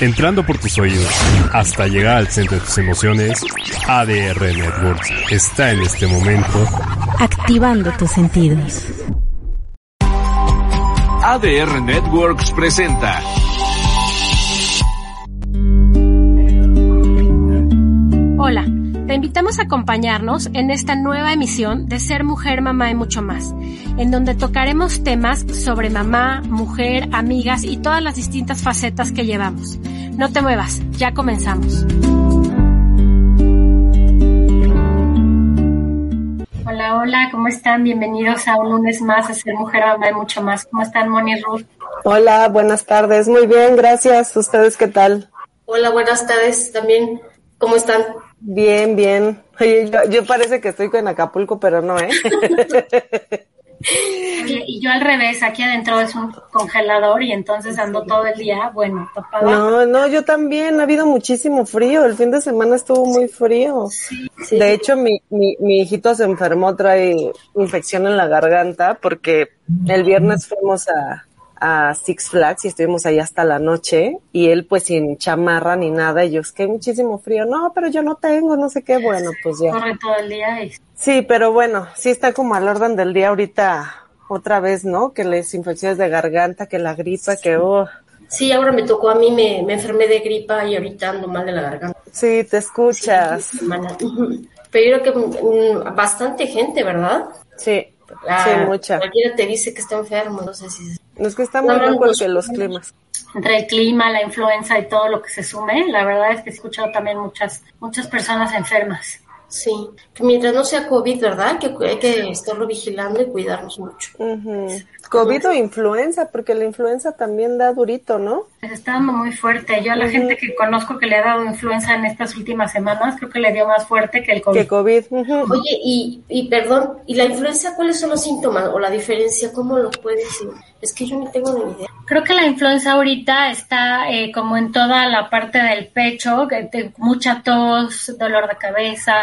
entrando por tus oídos hasta llegar al centro de tus emociones, ADR Networks está en este momento activando tus sentidos. ADR Networks presenta Hola, te invitamos a acompañarnos en esta nueva emisión de Ser Mujer, Mamá y mucho más, en donde tocaremos temas sobre mamá, mujer, amigas y todas las distintas facetas que llevamos. No te muevas, ya comenzamos. Hola, hola, ¿cómo están? Bienvenidos a un lunes más a Ser Mujer, Mamá y mucho más. ¿Cómo están, Moni Ruth? Hola, buenas tardes. Muy bien, gracias. ¿Ustedes qué tal? Hola, buenas tardes también. ¿Cómo están? Bien, bien. Oye, yo, yo parece que estoy con Acapulco, pero no, ¿eh? Y yo al revés, aquí adentro es un congelador y entonces ando todo el día, bueno, tapada. No, no, yo también. Ha habido muchísimo frío. El fin de semana estuvo muy frío. De hecho, mi, mi, mi hijito se enfermó, trae infección en la garganta porque el viernes fuimos a, a Six Flags y estuvimos ahí hasta la noche y él pues sin chamarra ni nada y yo es que hay muchísimo frío, no, pero yo no tengo, no sé qué, bueno, pues ya. Corre todo el día y... Sí, pero bueno, sí está como al orden del día ahorita otra vez, ¿no? Que las infecciones de garganta, que la gripa, que oh. Sí, ahora me tocó a mí, me, me enfermé de gripa y ahorita ando mal de la garganta. Sí, te escuchas. Sí. Pero yo creo que mm, bastante gente, ¿verdad? Sí, Ah, sí, mucha. Cualquiera te dice que está enfermo, no sé si... Que está muy que los climas. Entre el clima, la influenza y todo lo que se sume, la verdad es que he escuchado también muchas, muchas personas enfermas. Sí, que mientras no sea COVID, ¿verdad? Que hay que estarlo vigilando y cuidarnos mucho. Ujú. COVID o influenza, porque la influenza también da durito, ¿no? Pues está dando muy fuerte. Yo a la gente que conozco que le ha dado influenza en estas últimas semanas, creo que le dio más fuerte que el COVID. Que COVID. Oye, y, y perdón, ¿y la influenza cuáles son los síntomas o la diferencia? ¿Cómo lo puedes decir? Es que yo no tengo ni idea. Creo que la influenza ahorita está eh, como en toda la parte del pecho, que mucha tos, dolor de cabeza.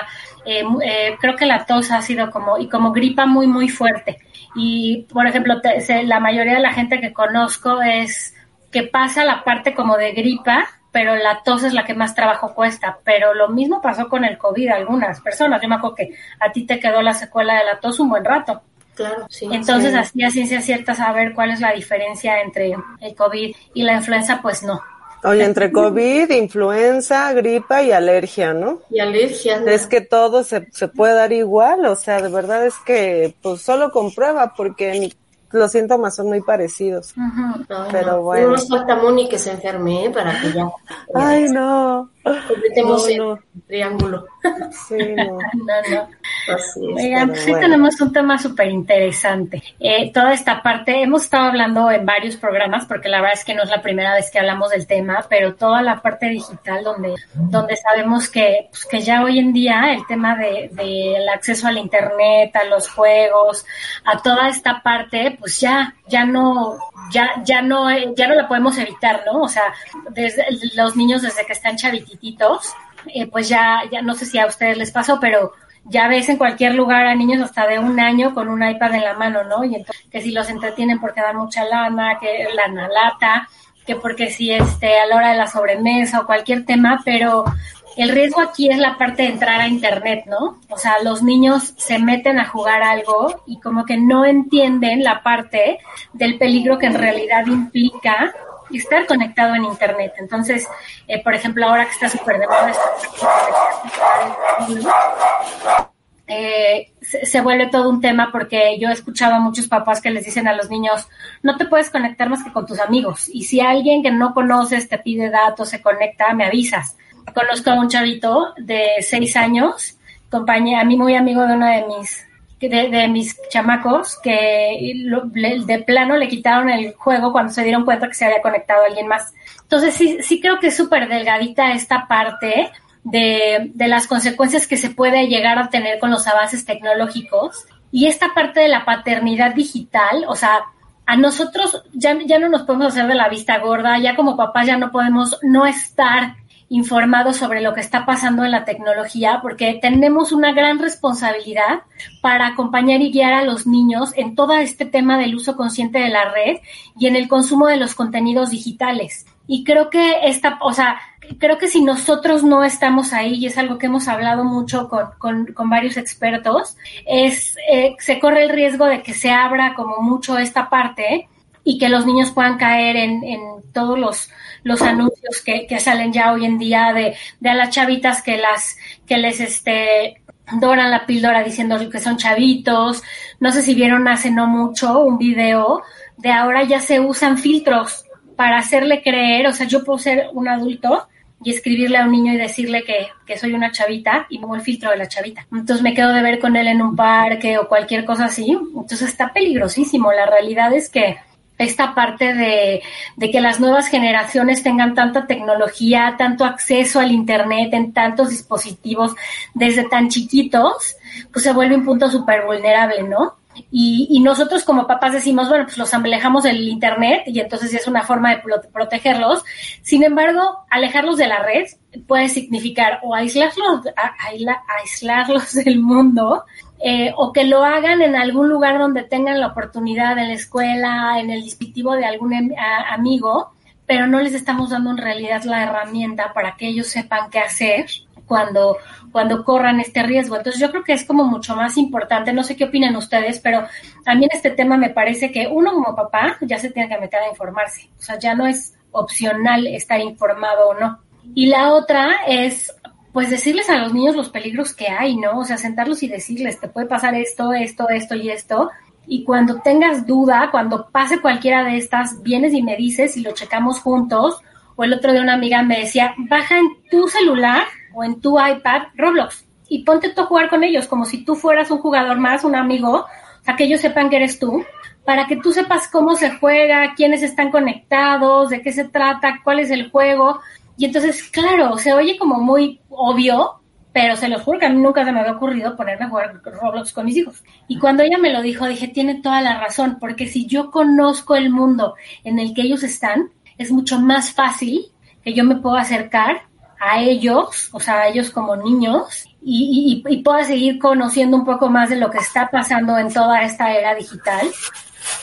eh, eh, creo que la tos ha sido como y como gripa muy muy fuerte. Y por ejemplo, te- se- la mayoría de la gente que conozco es que pasa la parte como de gripa, pero la tos es la que más trabajo cuesta. Pero lo mismo pasó con el COVID algunas personas. Yo me acuerdo que a ti te quedó la secuela de la tos un buen rato. Claro, sí. Entonces, sí. así a ciencia cierta saber cuál es la diferencia entre el COVID y la influenza, pues no. Oye, entre COVID, influenza, gripa y alergia, ¿no? Y alergia. ¿no? Es que todo se, se puede dar igual, o sea, de verdad es que pues solo comprueba porque los síntomas son muy parecidos. Pero no. bueno. No nos falta Moni que se enferme, ¿eh? Para que ya Ay, no. completemos No, no. el triángulo. Sí, no. No, no. Así es. Oigan, pues bueno. tenemos un tema súper interesante. Eh, toda esta parte, hemos estado hablando en varios programas, porque la verdad es que no es la primera vez que hablamos del tema, pero toda la parte digital donde, donde sabemos que, pues, que ya hoy en día el tema de, del acceso al internet, a los juegos, a toda esta parte, pues ya, ya no, ya, ya no, eh, ya no la podemos evitar, ¿no? O sea, desde los niños desde que están chavitititos, eh, pues ya, ya no sé si a ustedes les pasó, pero ya ves en cualquier lugar a niños hasta de un año con un iPad en la mano, ¿no? Y que si los entretienen porque dan mucha lana, que lana lata, que porque si este, a la hora de la sobremesa o cualquier tema, pero el riesgo aquí es la parte de entrar a internet, ¿no? O sea, los niños se meten a jugar algo y como que no entienden la parte del peligro que en realidad implica estar conectado en internet. Entonces, eh, por ejemplo, ahora que está súper de moda eh, se, se vuelve todo un tema porque yo he escuchado a muchos papás que les dicen a los niños, no te puedes conectar más que con tus amigos. Y si alguien que no conoces te pide datos, se conecta, me avisas. Conozco a un chavito de seis años, compañía, a mí muy amigo de uno de mis de, mis chamacos que de plano le quitaron el juego cuando se dieron cuenta que se había conectado alguien más. Entonces sí, sí creo que es súper delgadita esta parte de, de las consecuencias que se puede llegar a tener con los avances tecnológicos y esta parte de la paternidad digital, o sea, a nosotros ya, ya no nos podemos hacer de la vista gorda, ya como papás ya no podemos no estar informados sobre lo que está pasando en la tecnología, porque tenemos una gran responsabilidad para acompañar y guiar a los niños en todo este tema del uso consciente de la red y en el consumo de los contenidos digitales. Y creo que esta, o sea, creo que si nosotros no estamos ahí, y es algo que hemos hablado mucho con, con, con varios expertos, es, eh, se corre el riesgo de que se abra como mucho esta parte y que los niños puedan caer en, en todos los, los anuncios que, que salen ya hoy en día de, de a las chavitas que las, que les este, doran la píldora diciendo que son chavitos. No sé si vieron hace no mucho un video de ahora ya se usan filtros para hacerle creer, o sea, yo puedo ser un adulto y escribirle a un niño y decirle que, que soy una chavita y pongo el filtro de la chavita. Entonces me quedo de ver con él en un parque o cualquier cosa así. Entonces está peligrosísimo. La realidad es que esta parte de, de, que las nuevas generaciones tengan tanta tecnología, tanto acceso al Internet en tantos dispositivos desde tan chiquitos, pues se vuelve un punto súper vulnerable, ¿no? Y, y, nosotros como papás decimos, bueno, pues los alejamos del Internet y entonces es una forma de protegerlos. Sin embargo, alejarlos de la red puede significar o aislarlos, aislarlos del mundo eh, o que lo hagan en algún lugar donde tengan la oportunidad, en la escuela, en el dispositivo de algún em, amigo, pero no les estamos dando en realidad la herramienta para que ellos sepan qué hacer cuando, cuando corran este riesgo. Entonces yo creo que es como mucho más importante, no sé qué opinan ustedes, pero a en este tema me parece que uno como papá ya se tiene que meter a informarse, o sea, ya no es opcional estar informado o no. Y la otra es pues decirles a los niños los peligros que hay, ¿no? O sea, sentarlos y decirles, te puede pasar esto, esto, esto y esto. Y cuando tengas duda, cuando pase cualquiera de estas, vienes y me dices y lo checamos juntos. O el otro de una amiga me decía, baja en tu celular o en tu iPad Roblox y ponte tú a jugar con ellos como si tú fueras un jugador más, un amigo, o sea, que ellos sepan que eres tú, para que tú sepas cómo se juega, quiénes están conectados, de qué se trata, cuál es el juego. Y entonces, claro, se oye como muy obvio, pero se lo juro que a mí nunca se me había ocurrido ponerme a jugar Roblox con mis hijos. Y cuando ella me lo dijo, dije, tiene toda la razón, porque si yo conozco el mundo en el que ellos están, es mucho más fácil que yo me pueda acercar a ellos, o sea, a ellos como niños, y, y, y pueda seguir conociendo un poco más de lo que está pasando en toda esta era digital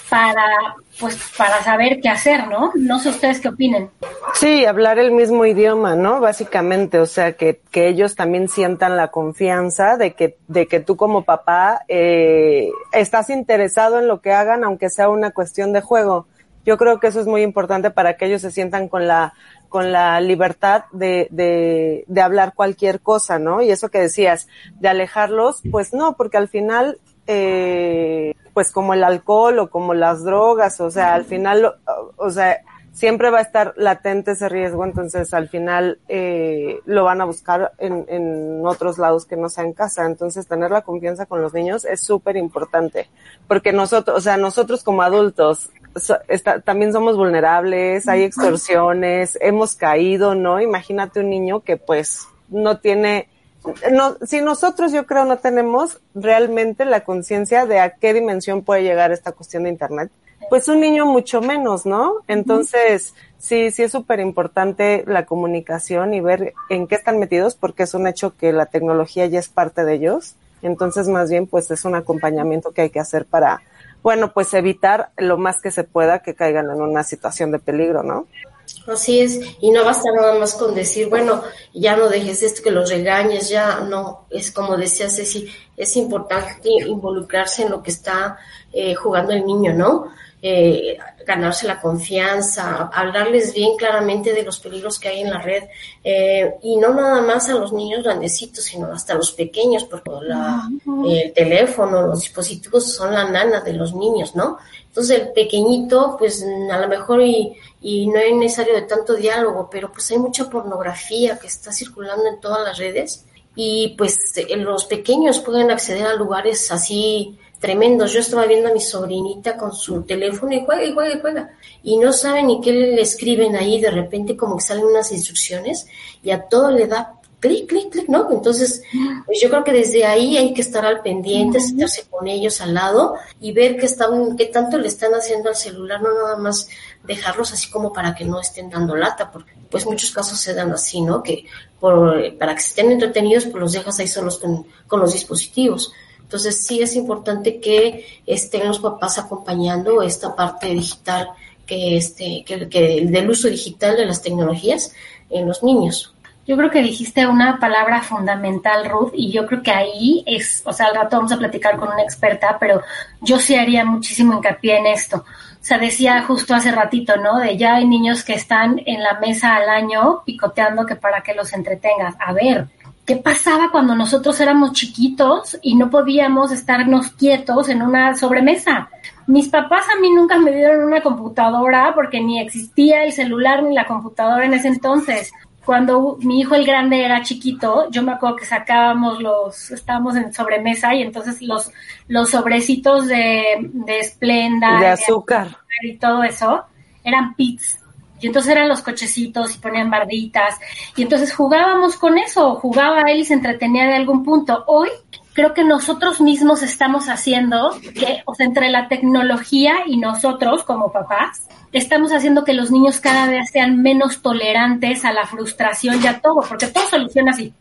para pues para saber qué hacer, ¿no? No sé ustedes qué opinen. Sí, hablar el mismo idioma, ¿no? Básicamente, o sea, que, que ellos también sientan la confianza de que, de que tú como papá eh, estás interesado en lo que hagan, aunque sea una cuestión de juego. Yo creo que eso es muy importante para que ellos se sientan con la con la libertad de, de, de hablar cualquier cosa, ¿no? Y eso que decías, de alejarlos, pues no, porque al final eh, pues como el alcohol o como las drogas, o sea, al final, o, sea, siempre va a estar latente ese riesgo, entonces al final eh, lo van a buscar en, en otros lados que no sea en casa. Entonces tener la confianza con los niños es súper importante, porque nosotros, o sea, nosotros como adultos está, también somos vulnerables, hay extorsiones, hemos caído, ¿no? Imagínate un niño que pues no tiene no, si nosotros yo creo no tenemos realmente la conciencia de a qué dimensión puede llegar esta cuestión de Internet, pues un niño mucho menos, ¿no? Entonces, sí, sí es súper importante la comunicación y ver en qué están metidos porque es un hecho que la tecnología ya es parte de ellos. Entonces, más bien, pues es un acompañamiento que hay que hacer para, bueno, pues evitar lo más que se pueda que caigan en una situación de peligro, ¿no? Así es, y no basta nada más con decir, bueno, ya no dejes esto, que los regañes, ya no, es como decía Ceci, es importante involucrarse en lo que está eh, jugando el niño, ¿no? Eh, ganarse la confianza, hablarles bien claramente de los peligros que hay en la red, eh, y no nada más a los niños grandecitos, sino hasta a los pequeños, porque la, el teléfono, los dispositivos son la nana de los niños, ¿no? Entonces el pequeñito, pues a lo mejor y, y no es necesario de tanto diálogo, pero pues hay mucha pornografía que está circulando en todas las redes y pues eh, los pequeños pueden acceder a lugares así tremendos. Yo estaba viendo a mi sobrinita con su teléfono y juega y juega y juega. Y no sabe ni qué le escriben ahí, de repente como que salen unas instrucciones y a todo le da clic, clic, clic, ¿no? Entonces, pues yo creo que desde ahí hay que estar al pendiente, sentarse con ellos al lado y ver qué están, qué tanto le están haciendo al celular, no nada más dejarlos así como para que no estén dando lata, porque pues muchos casos se dan así, ¿no? Que por, para que estén entretenidos, pues los dejas ahí solos con, con los dispositivos. Entonces sí es importante que estén los papás acompañando esta parte digital que este que, que del uso digital de las tecnologías en los niños. Yo creo que dijiste una palabra fundamental, Ruth, y yo creo que ahí es, o sea, al rato vamos a platicar con una experta, pero yo sí haría muchísimo hincapié en esto. O sea, decía justo hace ratito, ¿no? De ya hay niños que están en la mesa al año picoteando que para que los entretengas. A ver, ¿qué pasaba cuando nosotros éramos chiquitos y no podíamos estarnos quietos en una sobremesa? Mis papás a mí nunca me dieron una computadora porque ni existía el celular ni la computadora en ese entonces cuando mi hijo el grande era chiquito, yo me acuerdo que sacábamos los, estábamos en sobremesa y entonces los, los sobrecitos de, de esplenda, de azúcar y todo eso, eran pits. Y entonces eran los cochecitos y ponían barditas. Y entonces jugábamos con eso, jugaba él y se entretenía de algún punto. Hoy creo que nosotros mismos estamos haciendo que, o sea, entre la tecnología y nosotros como papás, estamos haciendo que los niños cada vez sean menos tolerantes a la frustración y a todo, porque todo soluciona así.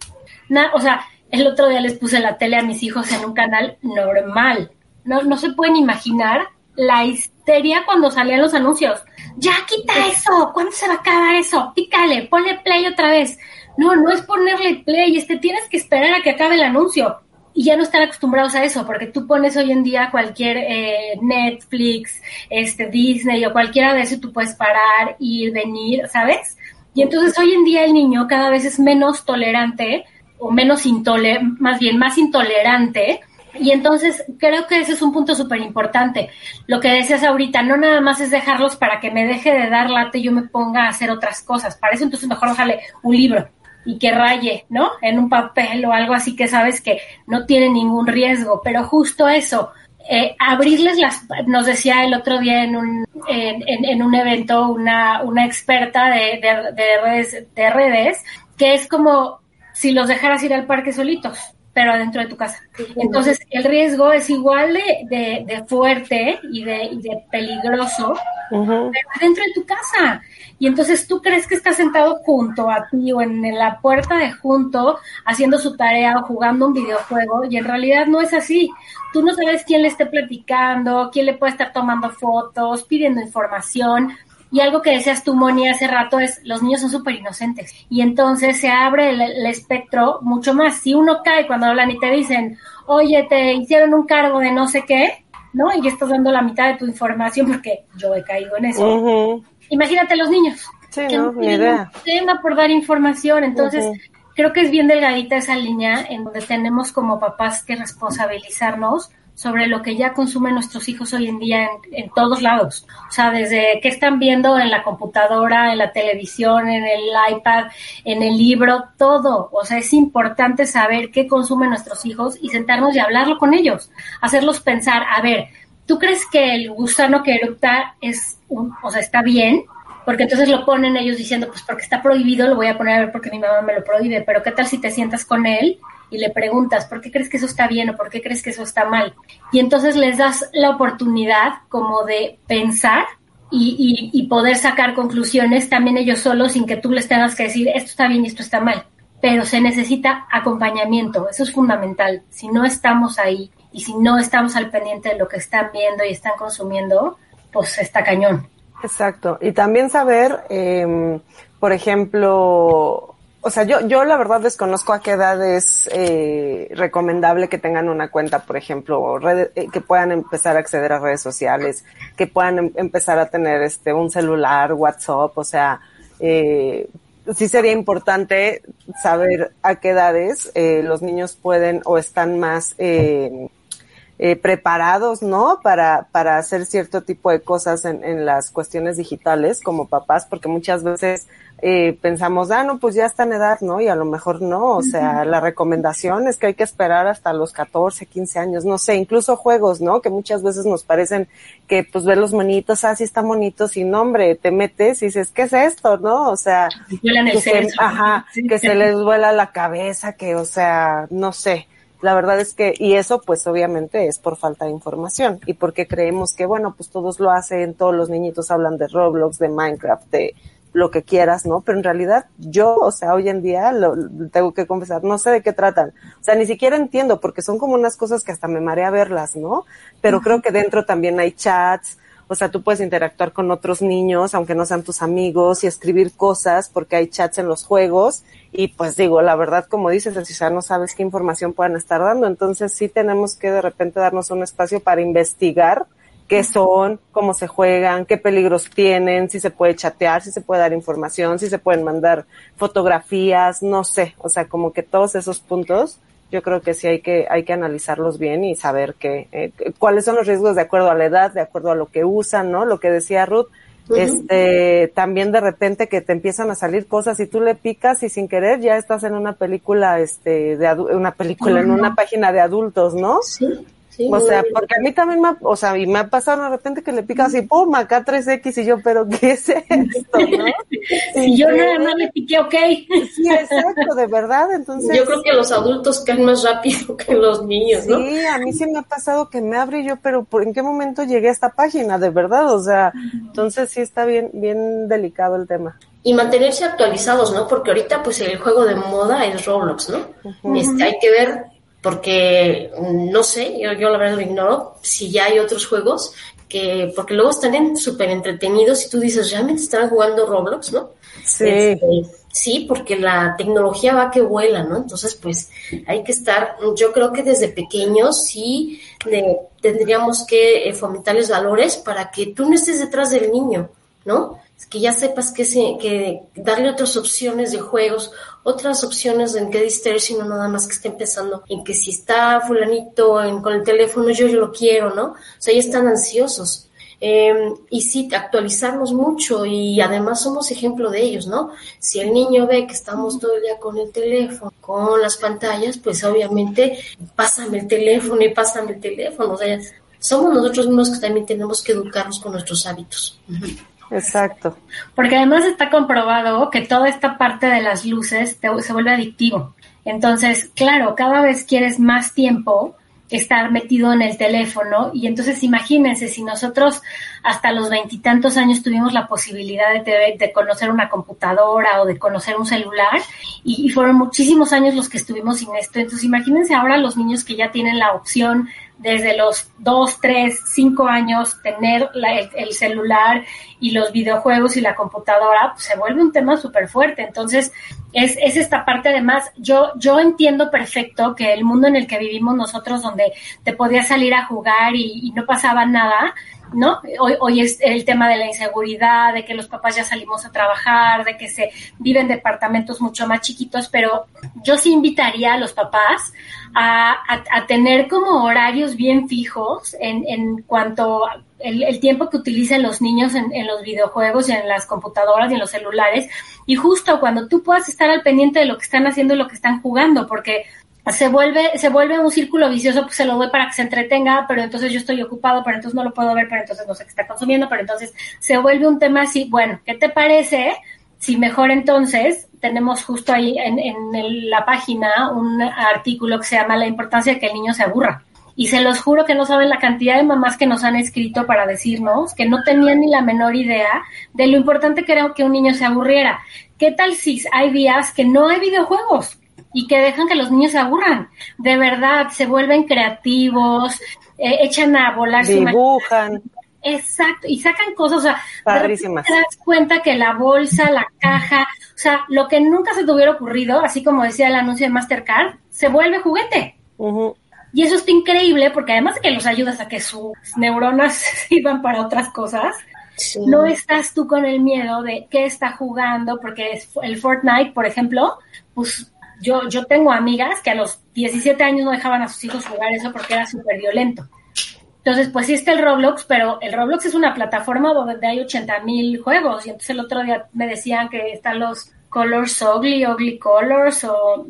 o sea, el otro día les puse la tele a mis hijos en un canal normal. No, no se pueden imaginar la histeria cuando salían los anuncios. Ya quita eso, ¿cuándo se va a acabar eso? Pícale, ponle play otra vez. No, no es ponerle play, este tienes que esperar a que acabe el anuncio y ya no están acostumbrados a eso, porque tú pones hoy en día cualquier eh, Netflix, este Disney o cualquiera de eso, tú puedes parar, ir, venir, ¿sabes? Y entonces hoy en día el niño cada vez es menos tolerante o menos intolerante, más bien más intolerante. Y entonces creo que ese es un punto súper importante. Lo que decías ahorita, no nada más es dejarlos para que me deje de dar late y yo me ponga a hacer otras cosas. Para eso entonces mejor dejarle un libro y que raye, ¿no? En un papel o algo así que sabes que no tiene ningún riesgo, pero justo eso, eh, abrirles las, nos decía el otro día en un, en, en, un evento una, una experta de, de, de, redes, de redes, que es como si los dejaras ir al parque solitos, pero adentro de tu casa. Entonces, el riesgo es igual de, de, fuerte y de, y de peligroso, pero adentro de tu casa. Y entonces tú crees que está sentado junto a ti o en la puerta de junto haciendo su tarea o jugando un videojuego y en realidad no es así. Tú no sabes quién le esté platicando, quién le puede estar tomando fotos, pidiendo información. Y algo que decías tú, Moni, hace rato es, los niños son súper inocentes. Y entonces se abre el, el, espectro mucho más. Si uno cae cuando hablan y te dicen, oye, te hicieron un cargo de no sé qué, ¿no? Y estás dando la mitad de tu información porque yo he caído en eso imagínate los niños. Sí, que no, idea. tema por dar información, entonces creo que es bien delgadita esa línea en donde tenemos como papás que responsabilizarnos sobre lo que ya consumen nuestros hijos hoy en día en, todos lados. O sea, desde qué están viendo en la computadora, en la televisión, en el iPad, en el libro, todo. O sea, es importante saber qué consumen nuestros hijos y sentarnos y hablarlo con ellos, hacerlos pensar, a ver, ¿tú crees que el gusano que eructa es un, o sea, está bien? Porque entonces lo ponen ellos diciendo, pues porque está prohibido, lo voy a poner a ver porque mi mamá me lo prohíbe, pero ¿qué tal si te sientas con él y le preguntas, ¿por qué crees que eso está bien o por qué crees que eso está mal? Y entonces les das la oportunidad como de pensar y, y, y poder sacar conclusiones también ellos solos sin que tú les tengas que decir, esto está bien y esto está mal. Pero se necesita acompañamiento, eso es fundamental. Si no estamos ahí y si no estamos al pendiente de lo que están viendo y están consumiendo, pues está cañón. Exacto. Y también saber, eh, por ejemplo, o sea, yo, yo la verdad desconozco a qué edad es eh, recomendable que tengan una cuenta, por ejemplo, red, eh, que puedan empezar a acceder a redes sociales, que puedan em empezar a tener este un celular, WhatsApp, o sea, eh, sí sería importante saber a qué edades eh, los niños pueden o están más eh, eh, preparados, ¿no? Para, para hacer cierto tipo de cosas en, en las cuestiones digitales como papás, porque muchas veces eh, pensamos, ah, no, pues ya está en edad, ¿no? Y a lo mejor no, o sea, la recomendación es que hay que esperar hasta los 14, 15 años, no sé, incluso juegos, ¿no? Que muchas veces nos parecen que, pues, ver los monitos, ah, sí están bonitos, y no, hombre, te metes y dices, ¿qué es esto, no? O sea, que se, ajá, que se les vuela la cabeza, que, o sea, no sé la verdad es que, y eso pues obviamente es por falta de información y porque creemos que bueno, pues todos lo hacen, todos los niñitos hablan de Roblox, de Minecraft, de lo que quieras, ¿no? Pero en realidad yo, o sea, hoy en día lo, tengo que confesar, no sé de qué tratan. O sea, ni siquiera entiendo porque son como unas cosas que hasta me marea verlas, ¿no? Pero creo que dentro también hay chats, o sea, tú puedes interactuar con otros niños, aunque no sean tus amigos, y escribir cosas, porque hay chats en los juegos, y pues digo, la verdad, como dices, si ya no sabes qué información puedan estar dando, entonces sí tenemos que de repente darnos un espacio para investigar qué son, cómo se juegan, qué peligros tienen, si se puede chatear, si se puede dar información, si se pueden mandar fotografías, no sé, o sea, como que todos esos puntos yo creo que sí hay que, hay que analizarlos bien y saber qué, eh, cuáles son los riesgos de acuerdo a la edad, de acuerdo a lo que usan, ¿no? Lo que decía Ruth, este, también de repente que te empiezan a salir cosas y tú le picas y sin querer ya estás en una película, este, de una película, en una página de adultos, ¿no? Sí o sea, porque a mí también me ha, o sea, y me ha pasado de repente que le pica así, pum, acá 3X y yo, pero ¿qué es esto, no? si yo nada más le piqué, ok. Sí, exacto, de verdad, entonces. Yo creo que los adultos caen más rápido que los niños, ¿no? Sí, a mí sí me ha pasado que me abre yo, pero ¿por en qué momento llegué a esta página, de verdad? O sea, entonces sí está bien, bien delicado el tema y mantenerse actualizados, ¿no? Porque ahorita pues el juego de moda es Roblox, ¿no? este, hay que ver porque no sé, yo, yo la verdad lo ignoro, si ya hay otros juegos que, porque luego están súper entretenidos y tú dices, ¿realmente están jugando Roblox, no? Sí. Este, sí, porque la tecnología va que vuela, ¿no? Entonces, pues hay que estar, yo creo que desde pequeños sí tendríamos que eh, fomentarles valores para que tú no estés detrás del niño, ¿no? que ya sepas que, se, que darle otras opciones de juegos, otras opciones en qué distraerse, sino nada más que esté empezando en que si está fulanito en, con el teléfono, yo, yo lo quiero, ¿no? O sea, ya están ansiosos. Em, y sí, actualizarnos mucho y además somos ejemplo de ellos, ¿no? Si el niño ve que estamos todo el día con el teléfono, con las pantallas, pues obviamente pásame el teléfono y pásame el teléfono. O sea, somos nosotros mismos que también tenemos que educarnos con nuestros hábitos. Exacto. Porque además está comprobado que toda esta parte de las luces se vuelve adictivo. Entonces, claro, cada vez quieres más tiempo estar metido en el teléfono y entonces imagínense si nosotros hasta los veintitantos años tuvimos la posibilidad de, de, conocer una computadora o de conocer un celular y, fueron muchísimos años los que estuvimos sin esto. Entonces imagínense ahora los niños que ya tienen la opción desde los dos, tres, cinco años tener el, celular y los videojuegos y la computadora, pues se vuelve un tema súper fuerte. Entonces, es, es esta parte además, yo, yo entiendo perfecto que el mundo en el que vivimos nosotros, donde te podías salir a jugar y, y no pasaba nada, ¿no? Hoy, hoy es el tema de la inseguridad, de que los papás ya salimos a trabajar, de que se viven departamentos mucho más chiquitos, pero yo sí invitaría a los papás a, a, tener como horarios bien fijos en, en cuanto el, el, tiempo que utilicen los niños en, en, los videojuegos y en las computadoras y en los celulares y justo cuando tú puedas estar al pendiente de lo que están haciendo y lo que están jugando, porque se vuelve, se vuelve un círculo vicioso, pues se lo doy para que se entretenga, pero entonces yo estoy ocupado, pero entonces no lo puedo ver, pero entonces no sé qué está consumiendo, pero entonces se vuelve un tema así, bueno, ¿qué te parece? Si mejor entonces tenemos justo ahí en, en la página un artículo que se llama La importancia de que el niño se aburra. Y se los juro que no saben la cantidad de mamás que nos han escrito para decirnos que no tenían ni la menor idea de lo importante que era que un niño se aburriera. ¿Qué tal si hay días que no hay videojuegos? Y que dejan que los niños se aburran. De verdad, se vuelven creativos, eh, echan a volar Dibujan. Exacto, y sacan cosas, o sea, Padrísimas. te das cuenta que la bolsa, la caja, o sea, lo que nunca se te hubiera ocurrido, así como decía el anuncio de Mastercard, se vuelve juguete. Y eso está increíble porque además de que los ayudas a que sus neuronas sirvan para otras cosas, no estás tú con el miedo de qué está jugando, porque el Fortnite, por ejemplo, pues yo, yo tengo amigas que a los 17 años no dejaban a sus hijos jugar eso porque era súper violento. Entonces, pues sí está el Roblox, pero el Roblox es una plataforma donde hay 80 mil juegos. Y entonces el otro día me decían que están los Colors Ugly, Ugly Colors o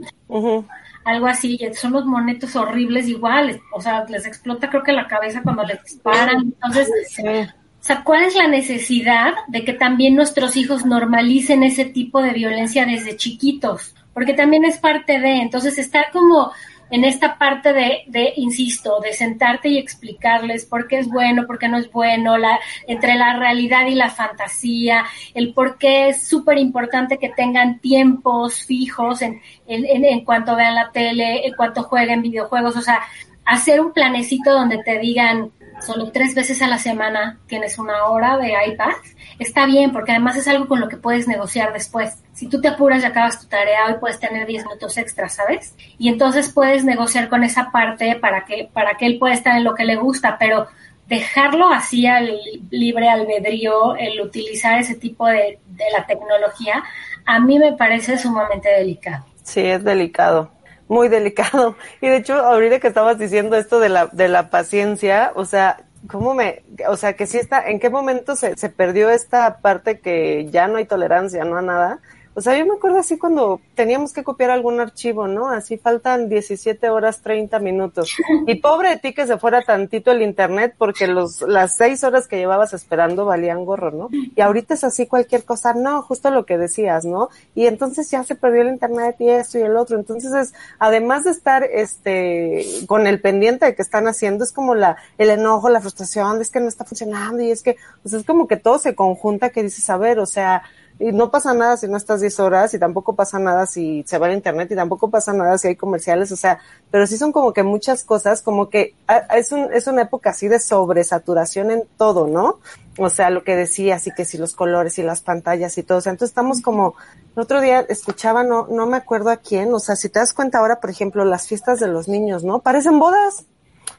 algo así. Y son los monetos horribles iguales. O sea, les explota creo que la cabeza cuando les disparan. Entonces, o sea, ¿cuál es la necesidad de que también nuestros hijos normalicen ese tipo de violencia desde chiquitos? Porque también es parte de, entonces estar como en esta parte de, de, insisto, de sentarte y explicarles por qué es bueno, por qué no es bueno, la, entre la realidad y la fantasía, el por qué es súper importante que tengan tiempos fijos en, en, en, cuanto vean la tele, en cuanto jueguen videojuegos, o sea, hacer un planecito donde te digan, solo tres veces a la semana tienes una hora de iPad, está bien porque además es algo con lo que puedes negociar después. Si tú te apuras y acabas tu tarea, hoy puedes tener 10 minutos extra, ¿sabes? Y entonces puedes negociar con esa parte para que, para que él pueda estar en lo que le gusta, pero dejarlo así al libre albedrío, el utilizar ese tipo de, de la tecnología, a mí me parece sumamente delicado. Sí, es delicado muy delicado. Y de hecho, ahorita que estabas diciendo esto de la, de la paciencia, o sea, ¿cómo me, o sea, que si está, en qué momento se, se perdió esta parte que ya no hay tolerancia, no a nada? O sea, yo me acuerdo así cuando teníamos que copiar algún archivo, ¿no? Así faltan 17 horas 30 minutos. Y pobre de ti que se fuera tantito el internet porque los, las seis horas que llevabas esperando valían gorro, ¿no? Y ahorita es así cualquier cosa, no, justo lo que decías, ¿no? Y entonces ya se perdió el internet y esto y el otro. Entonces es, además de estar, este, con el pendiente de que están haciendo, es como la, el enojo, la frustración, es que no está funcionando y es que, pues es como que todo se conjunta que dices, a ver, o sea, y no pasa nada si no estás 10 horas y tampoco pasa nada si se va a internet y tampoco pasa nada si hay comerciales, o sea, pero sí son como que muchas cosas, como que ah, es, un, es una época así de sobresaturación en todo, ¿no? O sea, lo que decía, así que si los colores y las pantallas y todo, o sea, entonces estamos como, el otro día escuchaba, no, no me acuerdo a quién, o sea, si te das cuenta ahora, por ejemplo, las fiestas de los niños, ¿no? Parecen bodas.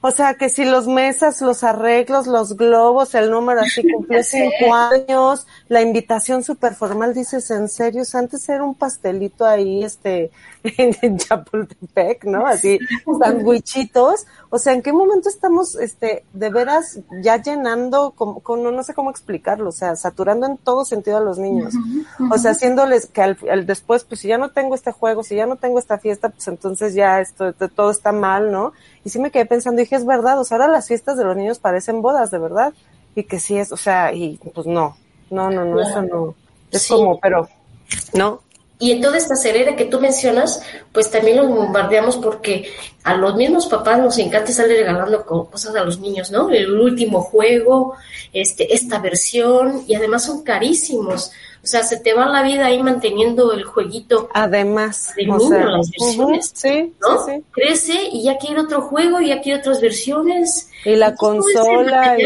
O sea, que si los mesas, los arreglos, los globos, el número así cumplió cinco años, la invitación súper formal, dices, ¿en serio? antes era un pastelito ahí, este, en, Chapultepec, ¿no? Así, sandwichitos. O sea, ¿en qué momento estamos, este, de veras ya llenando, con, con, no sé cómo explicarlo, o sea, saturando en todo sentido a los niños? O sea, haciéndoles que al, después, pues si ya no tengo este juego, si ya no tengo esta fiesta, pues entonces ya esto, todo está mal, ¿no? Y sí me quedé pensando, dije, es verdad, o sea, ahora las fiestas de los niños parecen bodas, de verdad. Y que sí es, o sea, y pues no, no, no, no, eso no. Es como, pero, ¿no? Y en toda esta serera que tú mencionas, pues también los bombardeamos porque a los mismos papás nos encanta estar regalando cosas a los niños, ¿no? El último juego, este, esta versión, y además son carísimos. O sea, se te va la vida ahí manteniendo el jueguito. Además, de niño, las versiones. sí, ¿no? Sí, Crece y ya quiere otro juego y ya quiere otras versiones. Y la consola.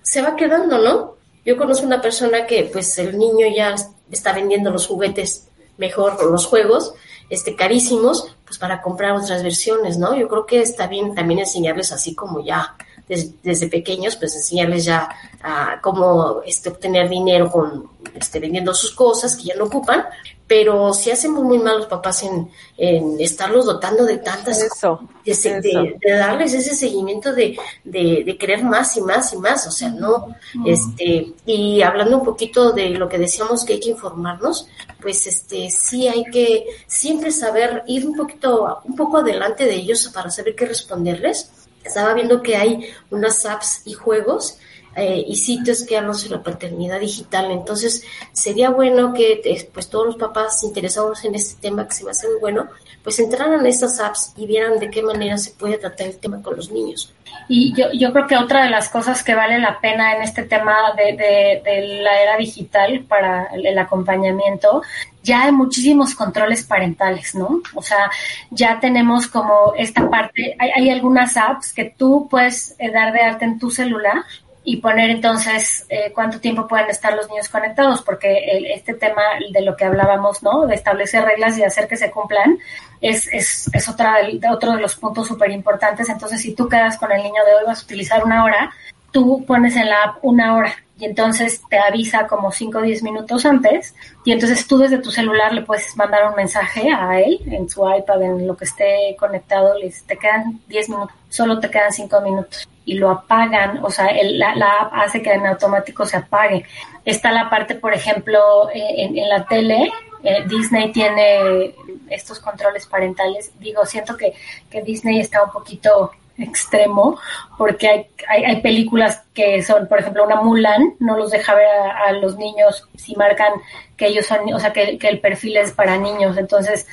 Se va quedando, ¿no? Yo conozco una persona que, pues, el niño ya está vendiendo los juguetes mejor, los juegos, este, carísimos, pues para comprar otras versiones, ¿no? Yo creo que está bien también enseñarles así como ya desde, pequeños, pues enseñarles ya a cómo este, obtener dinero con este, vendiendo sus cosas que ya no ocupan, pero si hacemos muy mal los papás en, en estarlos dotando de tantas eso, de, darles ese seguimiento de, de, querer más y más y más, o sea, no, este, y hablando un poquito de lo que decíamos que hay que informarnos, pues este, sí hay que siempre saber ir un poquito, un poco adelante de ellos para saber qué responderles estaba viendo que hay unas apps y juegos eh, y sitios que hablan sobre la paternidad digital. Entonces, sería bueno que eh, pues todos los papás interesados en este tema, que se me hace muy bueno, pues entraran a estas apps y vieran de qué manera se puede tratar el tema con los niños. Y yo, yo creo que otra de las cosas que vale la pena en este tema de, de, la era digital para el, acompañamiento, ya hay muchísimos controles parentales, ¿no? O sea, ya tenemos como esta parte, hay, algunas apps que tú puedes eh, dar de alta en tu celular y poner entonces eh, cuánto tiempo pueden estar los niños conectados, porque este tema de lo que hablábamos, ¿no? De establecer reglas y hacer que se cumplan, es, es, es otra otro de los puntos súper importantes. Entonces, si tú quedas con el niño de hoy, vas a utilizar una hora, tú pones en la app una hora y entonces te avisa como 5 o 10 minutos antes y entonces tú desde tu celular le puedes mandar un mensaje a él en su iPad, en lo que esté conectado, le te quedan 10 minutos, solo te quedan 5 minutos y lo apagan, o sea, la, app hace que en automático se apague. Está la parte, por ejemplo, en, la tele, eh, Disney tiene estos controles parentales. Digo, siento que, que Disney está un poquito extremo porque hay, hay, hay, películas que son, por ejemplo, una Mulan, no los deja ver a, los niños si marcan que ellos son, o sea, que, el perfil es para niños. Entonces,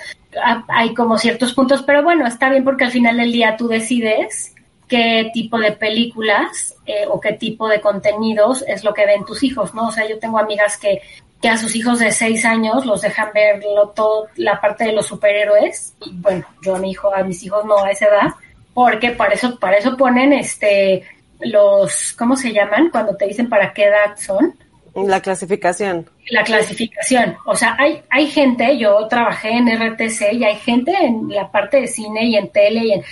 hay como ciertos puntos, pero bueno, está bien porque al final del día tú decides qué tipo de películas eh, o qué tipo de contenidos es lo que ven tus hijos, ¿no? O sea, yo tengo amigas que, que a sus hijos de seis años los dejan ver todo, la parte de los superhéroes. Y bueno, yo a mi hijo, a mis hijos no a esa edad, porque para eso, para eso ponen este los, ¿cómo se llaman? Cuando te dicen para qué edad son. La clasificación. La clasificación. O sea, hay, hay gente, yo trabajé en RTC y hay gente en la parte de cine y en tele y en,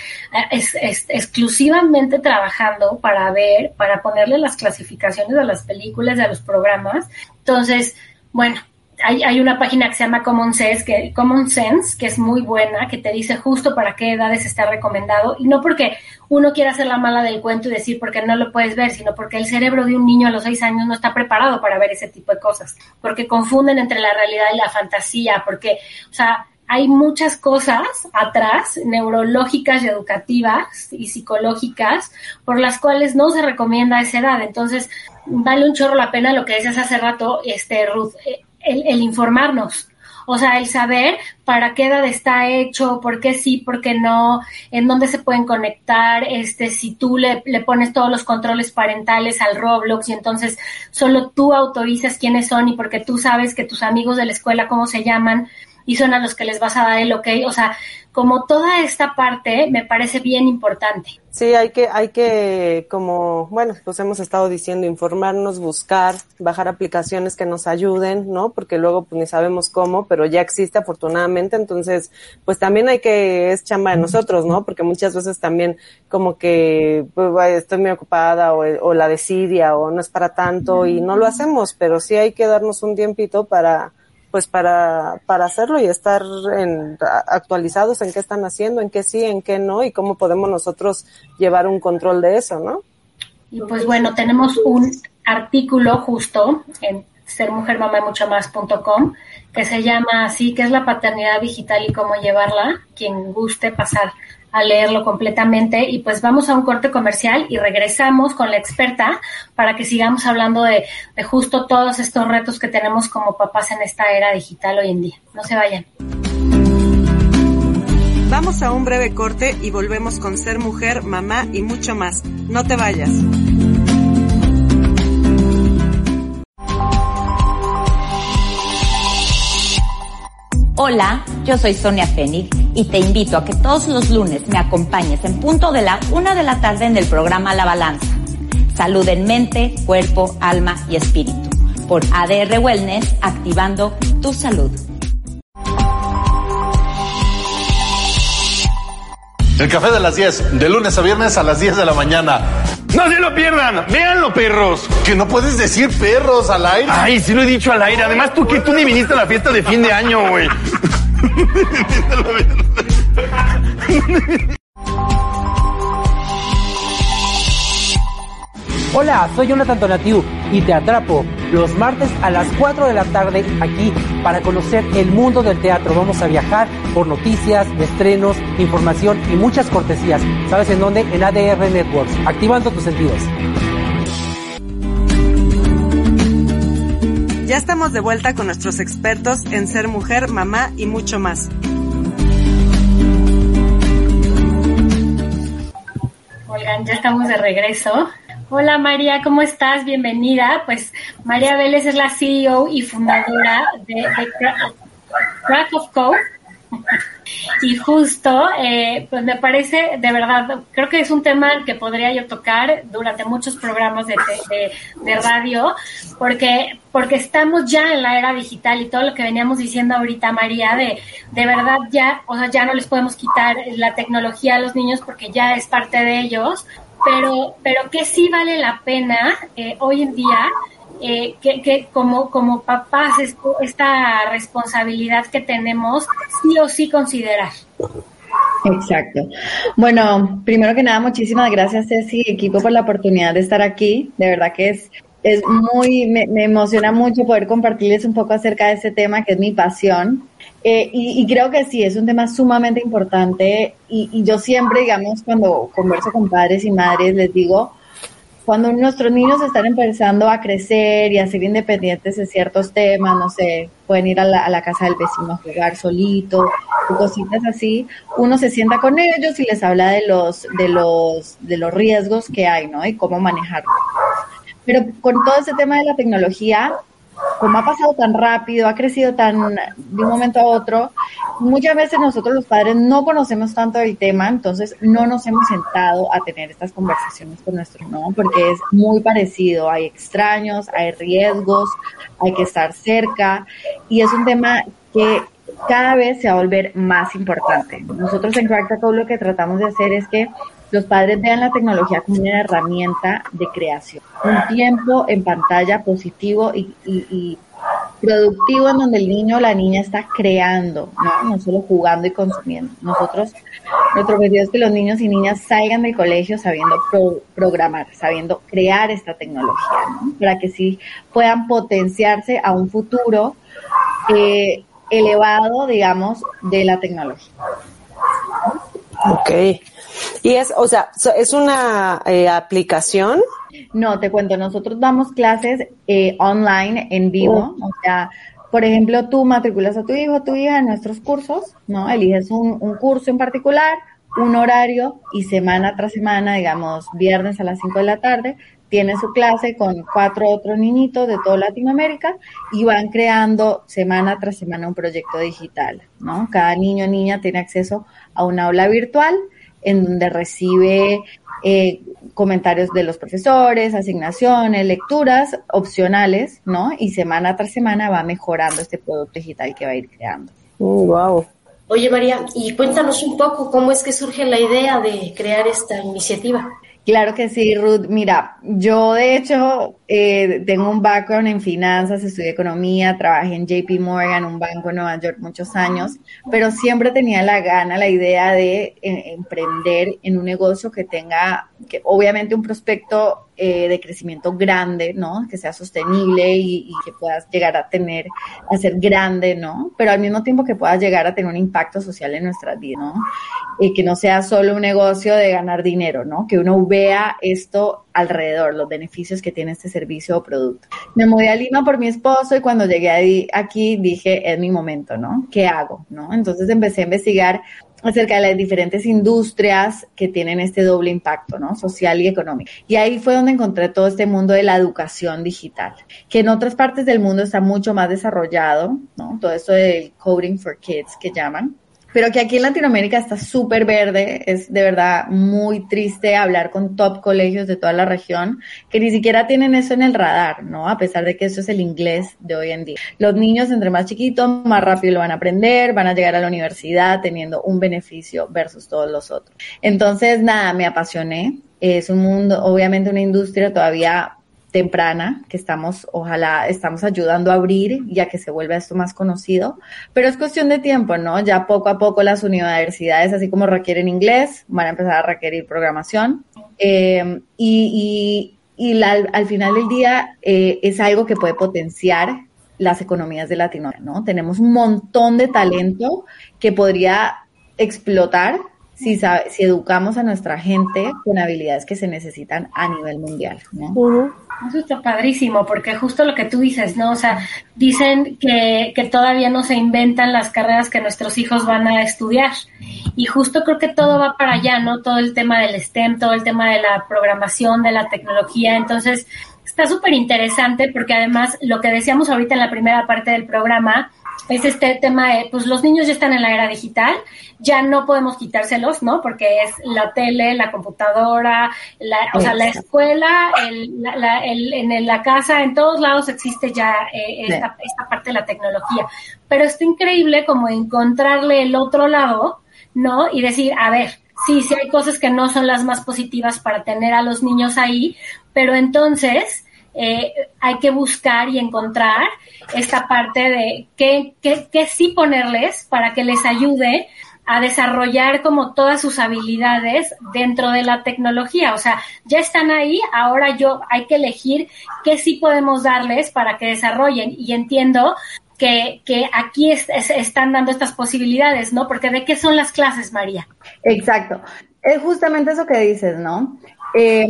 es, exclusivamente trabajando para ver, para ponerle las clasificaciones a las películas, a los programas. Entonces, bueno, hay, hay, una página que se llama Common Sense, que, es muy buena, que te dice justo para qué edades está recomendado, y no porque uno quiera hacer la mala del cuento y decir porque no lo puedes ver, sino porque el cerebro de un niño a los seis años no está preparado para ver ese tipo de cosas, porque confunden entre la realidad y la fantasía, porque, o sea, hay muchas cosas atrás, neurológicas y educativas y psicológicas, por las cuales no se recomienda esa edad. Entonces, vale un chorro la pena lo que decías hace rato, este, Ruth. Eh, el, informarnos. O sea, el saber para qué edad está hecho, por qué sí, por qué no, en dónde se pueden conectar, este, si tú le, le, pones todos los controles parentales al Roblox y entonces solo tú autorizas quiénes son y porque tú sabes que tus amigos de la escuela, cómo se llaman, y son a los que les vas a dar el ok. O sea, como toda esta parte me parece bien importante. Sí, hay que, hay que, como, bueno, pues hemos estado diciendo, informarnos, buscar, bajar aplicaciones que nos ayuden, ¿no? Porque luego pues ni sabemos cómo, pero ya existe afortunadamente, entonces, pues también hay que, es chamba de nosotros, ¿no? Porque muchas veces también como que, pues, estoy muy ocupada o, o la desidia o no es para tanto y no lo hacemos, pero sí hay que darnos un tiempito para, pues para, para hacerlo y estar en, actualizados en qué están haciendo, en qué sí, en qué no y cómo podemos nosotros llevar un control de eso, ¿no? Y pues bueno, tenemos un artículo justo en sermujermamamuchomás.com que se llama así, que es la paternidad digital y cómo llevarla, quien guste pasar a leerlo completamente y pues vamos a un corte comercial y regresamos con la experta para que sigamos hablando de, justo todos estos retos que tenemos como papás en esta era digital hoy en día. No se vayan. Vamos a un breve corte y volvemos con ser mujer, mamá y mucho más. No te vayas. Hola, yo soy Sonia Fénix y te invito a que todos los lunes me acompañes en punto de la una de la tarde en el programa La Balanza. Salud en mente, cuerpo, alma y espíritu. Por ADR Wellness, activando tu salud. El café de las 10, de lunes a viernes a las 10 de la mañana. No se lo pierdan, véanlo, perros. Que no puedes decir perros al aire. Ay, sí lo he dicho al aire. Además, tú que tú ni viniste a la fiesta de fin de año, güey. Hola, soy Jonathan Tonatiu y te atrapo los martes a las 4 de la tarde aquí para conocer el mundo del teatro. Vamos a viajar por noticias, estrenos, información y muchas cortesías. ¿Sabes en dónde? En ADR Networks, activando tus sentidos. Ya estamos de vuelta con nuestros expertos en ser mujer, mamá y mucho más. Oigan, ya estamos de regreso. Hola María, ¿cómo estás? Bienvenida. Pues María Vélez es la CEO y fundadora de, Crack of Code. Y justo, eh, pues me parece, de verdad, creo que es un tema que podría yo tocar durante muchos programas de, de, de, radio, porque, porque estamos ya en la era digital y todo lo que veníamos diciendo ahorita, María, de, de verdad ya, o sea, ya no les podemos quitar la tecnología a los niños porque ya es parte de ellos, pero, pero que sí vale la pena eh, hoy en día eh, que, que, como, como papás esta responsabilidad que tenemos sí o sí considerar. Exacto. Bueno, primero que nada, muchísimas gracias Ceci y equipo por la oportunidad de estar aquí. De verdad que es, es muy, me, me emociona mucho poder compartirles un poco acerca de este tema que es mi pasión. Eh, y, creo que sí, es un tema sumamente importante y, y, yo siempre, digamos, cuando converso con padres y madres, les digo, cuando nuestros niños están empezando a crecer y a ser independientes de ciertos temas, no sé, pueden ir a la, casa del vecino a jugar solito, cositas así, uno se sienta con ellos y les habla de los, de los, de los riesgos que hay, ¿no? Y cómo manejarlo. Pero con todo ese tema de la tecnología, como ha pasado tan rápido, ha crecido tan de un momento a otro, muchas veces nosotros los padres no conocemos tanto del tema, entonces no nos hemos sentado a tener estas conversaciones con nuestros, ¿no? Porque es muy parecido, hay extraños, hay riesgos, hay que estar cerca y es un tema que cada vez se va a volver más importante. Nosotros en Crack lo que tratamos de hacer es que los padres vean la tecnología como una herramienta de creación, un tiempo en pantalla positivo y, productivo en donde el niño o la niña está creando, ¿no? no solo jugando y consumiendo. Nosotros, nuestro objetivo es que los niños y niñas salgan del colegio sabiendo programar, sabiendo crear esta tecnología, ¿no? para que sí puedan potenciarse a un futuro eh, elevado, digamos, de la tecnología. Ok. Y es, o sea, ¿es una eh, aplicación? No, te cuento, nosotros damos clases eh, online, en vivo, oh. o sea, por ejemplo, tú matriculas a tu hijo o tu hija en nuestros cursos, ¿no? Eliges un, un curso en particular, un horario y semana tras semana, digamos, viernes a las 5 de la tarde, tiene su clase con cuatro otros niñitos de toda Latinoamérica y van creando semana tras semana un proyecto digital, ¿no? Cada niño o niña tiene acceso a una aula virtual en donde recibe eh, comentarios de los profesores, asignaciones, lecturas opcionales, ¿no? Y semana tras semana va mejorando este producto digital que va a ir creando. wow. Mm, Oye María, y cuéntanos un poco cómo es que surge la idea de crear esta iniciativa. Claro que sí, Ruth. Mira, yo de hecho eh, tengo un background en finanzas, estudié economía, trabajé en JP Morgan, un banco en Nueva York muchos años, pero siempre tenía la gana, la idea de eh, emprender en un negocio que tenga, que obviamente un prospecto eh, de crecimiento grande, ¿no? Que sea sostenible y, que puedas llegar a tener, a ser grande, ¿no? Pero al mismo tiempo que puedas llegar a tener un impacto social en nuestras vidas, ¿no? Y que no sea solo un negocio de ganar dinero, ¿no? Que uno vea esto alrededor, los beneficios que tiene este servicio o producto. Me mudé a Lima por mi esposo y cuando llegué aquí dije, es mi momento, ¿no? ¿Qué hago? ¿No? Entonces empecé a investigar acerca de las diferentes industrias que tienen este doble impacto, ¿no? Social y económico. Y ahí fue donde encontré todo este mundo de la educación digital, que en otras partes del mundo está mucho más desarrollado, ¿no? Todo esto del coding for kids que llaman pero que aquí en Latinoamérica está súper verde, es de verdad muy triste hablar con top colegios de toda la región que ni siquiera tienen eso en el radar, ¿no? A pesar de que eso es el inglés de hoy en día. Los niños entre más chiquitos, más rápido lo van a aprender, van a llegar a la universidad teniendo un beneficio versus todos los otros. Entonces, nada, me apasioné. Es un mundo, obviamente una industria todavía temprana que estamos, ojalá, estamos ayudando a abrir ya que se vuelva esto más conocido, pero es cuestión de tiempo, ¿no? Ya poco a poco las universidades, así como requieren inglés, van a empezar a requerir programación eh, y, y, al final del día eh, es algo que puede potenciar las economías de Latinoamérica, ¿no? Tenemos un montón de talento que podría explotar si, si educamos a nuestra gente con habilidades que se necesitan a nivel mundial. ¿no? Eso está padrísimo, porque justo lo que tú dices, ¿no? O sea, dicen que, que todavía no se inventan las carreras que nuestros hijos van a estudiar. Y justo creo que todo va para allá, ¿no? Todo el tema del STEM, todo el tema de la programación, de la tecnología. Entonces, está súper interesante porque además lo que decíamos ahorita en la primera parte del programa, es este tema de, pues los niños ya están en la era digital, ya no podemos quitárselos, ¿no? Porque es la tele, la computadora, la, o sea, la escuela, el, la, el, en la casa, en todos lados existe ya eh, esta, esta parte de la tecnología. Pero está increíble como encontrarle el otro lado, ¿no? Y decir, a ver, sí, sí hay cosas que no son las más positivas para tener a los niños ahí, pero entonces eh, hay que buscar y encontrar esta parte de qué, qué, qué sí ponerles para que les ayude a desarrollar como todas sus habilidades dentro de la tecnología. O sea, ya están ahí, ahora yo hay que elegir qué sí podemos darles para que desarrollen. Y entiendo que, que aquí están dando estas posibilidades, ¿no? Porque de qué son las clases, María. Exacto. Es justamente eso que dices, ¿no? Eh,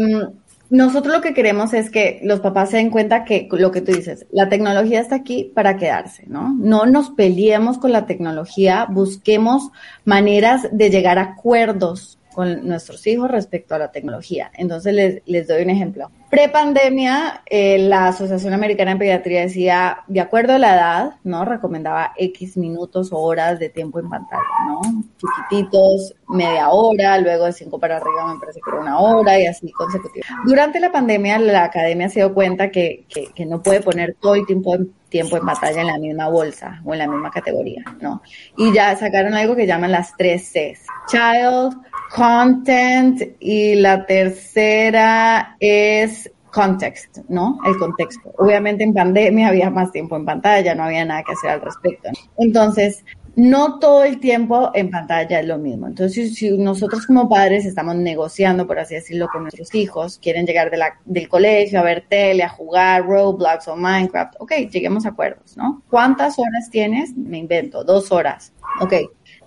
nosotros lo que queremos es que los papás se den cuenta que lo que tú dices, la tecnología está aquí para quedarse, ¿no? No nos peleemos con la tecnología, busquemos maneras de llegar a acuerdos con nuestros hijos respecto a la tecnología. Entonces les, les doy un ejemplo. Pre-pandemia, eh, la Asociación Americana de Pediatría decía, de acuerdo a la edad, ¿no? Recomendaba X minutos o horas de tiempo en pantalla, ¿no? Chiquititos, media hora, luego de cinco para arriba me parece que era una hora y así consecutivo. Durante la pandemia, la academia se dio cuenta que, que, que no puede poner todo el tiempo en tiempo en pantalla en la misma bolsa o en la misma categoría, ¿no? Y ya sacaron algo que llaman las tres Cs. Child, Content y la tercera es context, ¿no? El contexto. Obviamente en pandemia había más tiempo en pantalla, no había nada que hacer al respecto. Entonces, no todo el tiempo en pantalla es lo mismo. Entonces, si, nosotros como padres estamos negociando, por así decirlo, con nuestros hijos, quieren llegar de la, del colegio a ver tele, a jugar Roblox o Minecraft, ok, lleguemos a acuerdos, ¿no? ¿Cuántas horas tienes? Me invento, dos horas. Ok,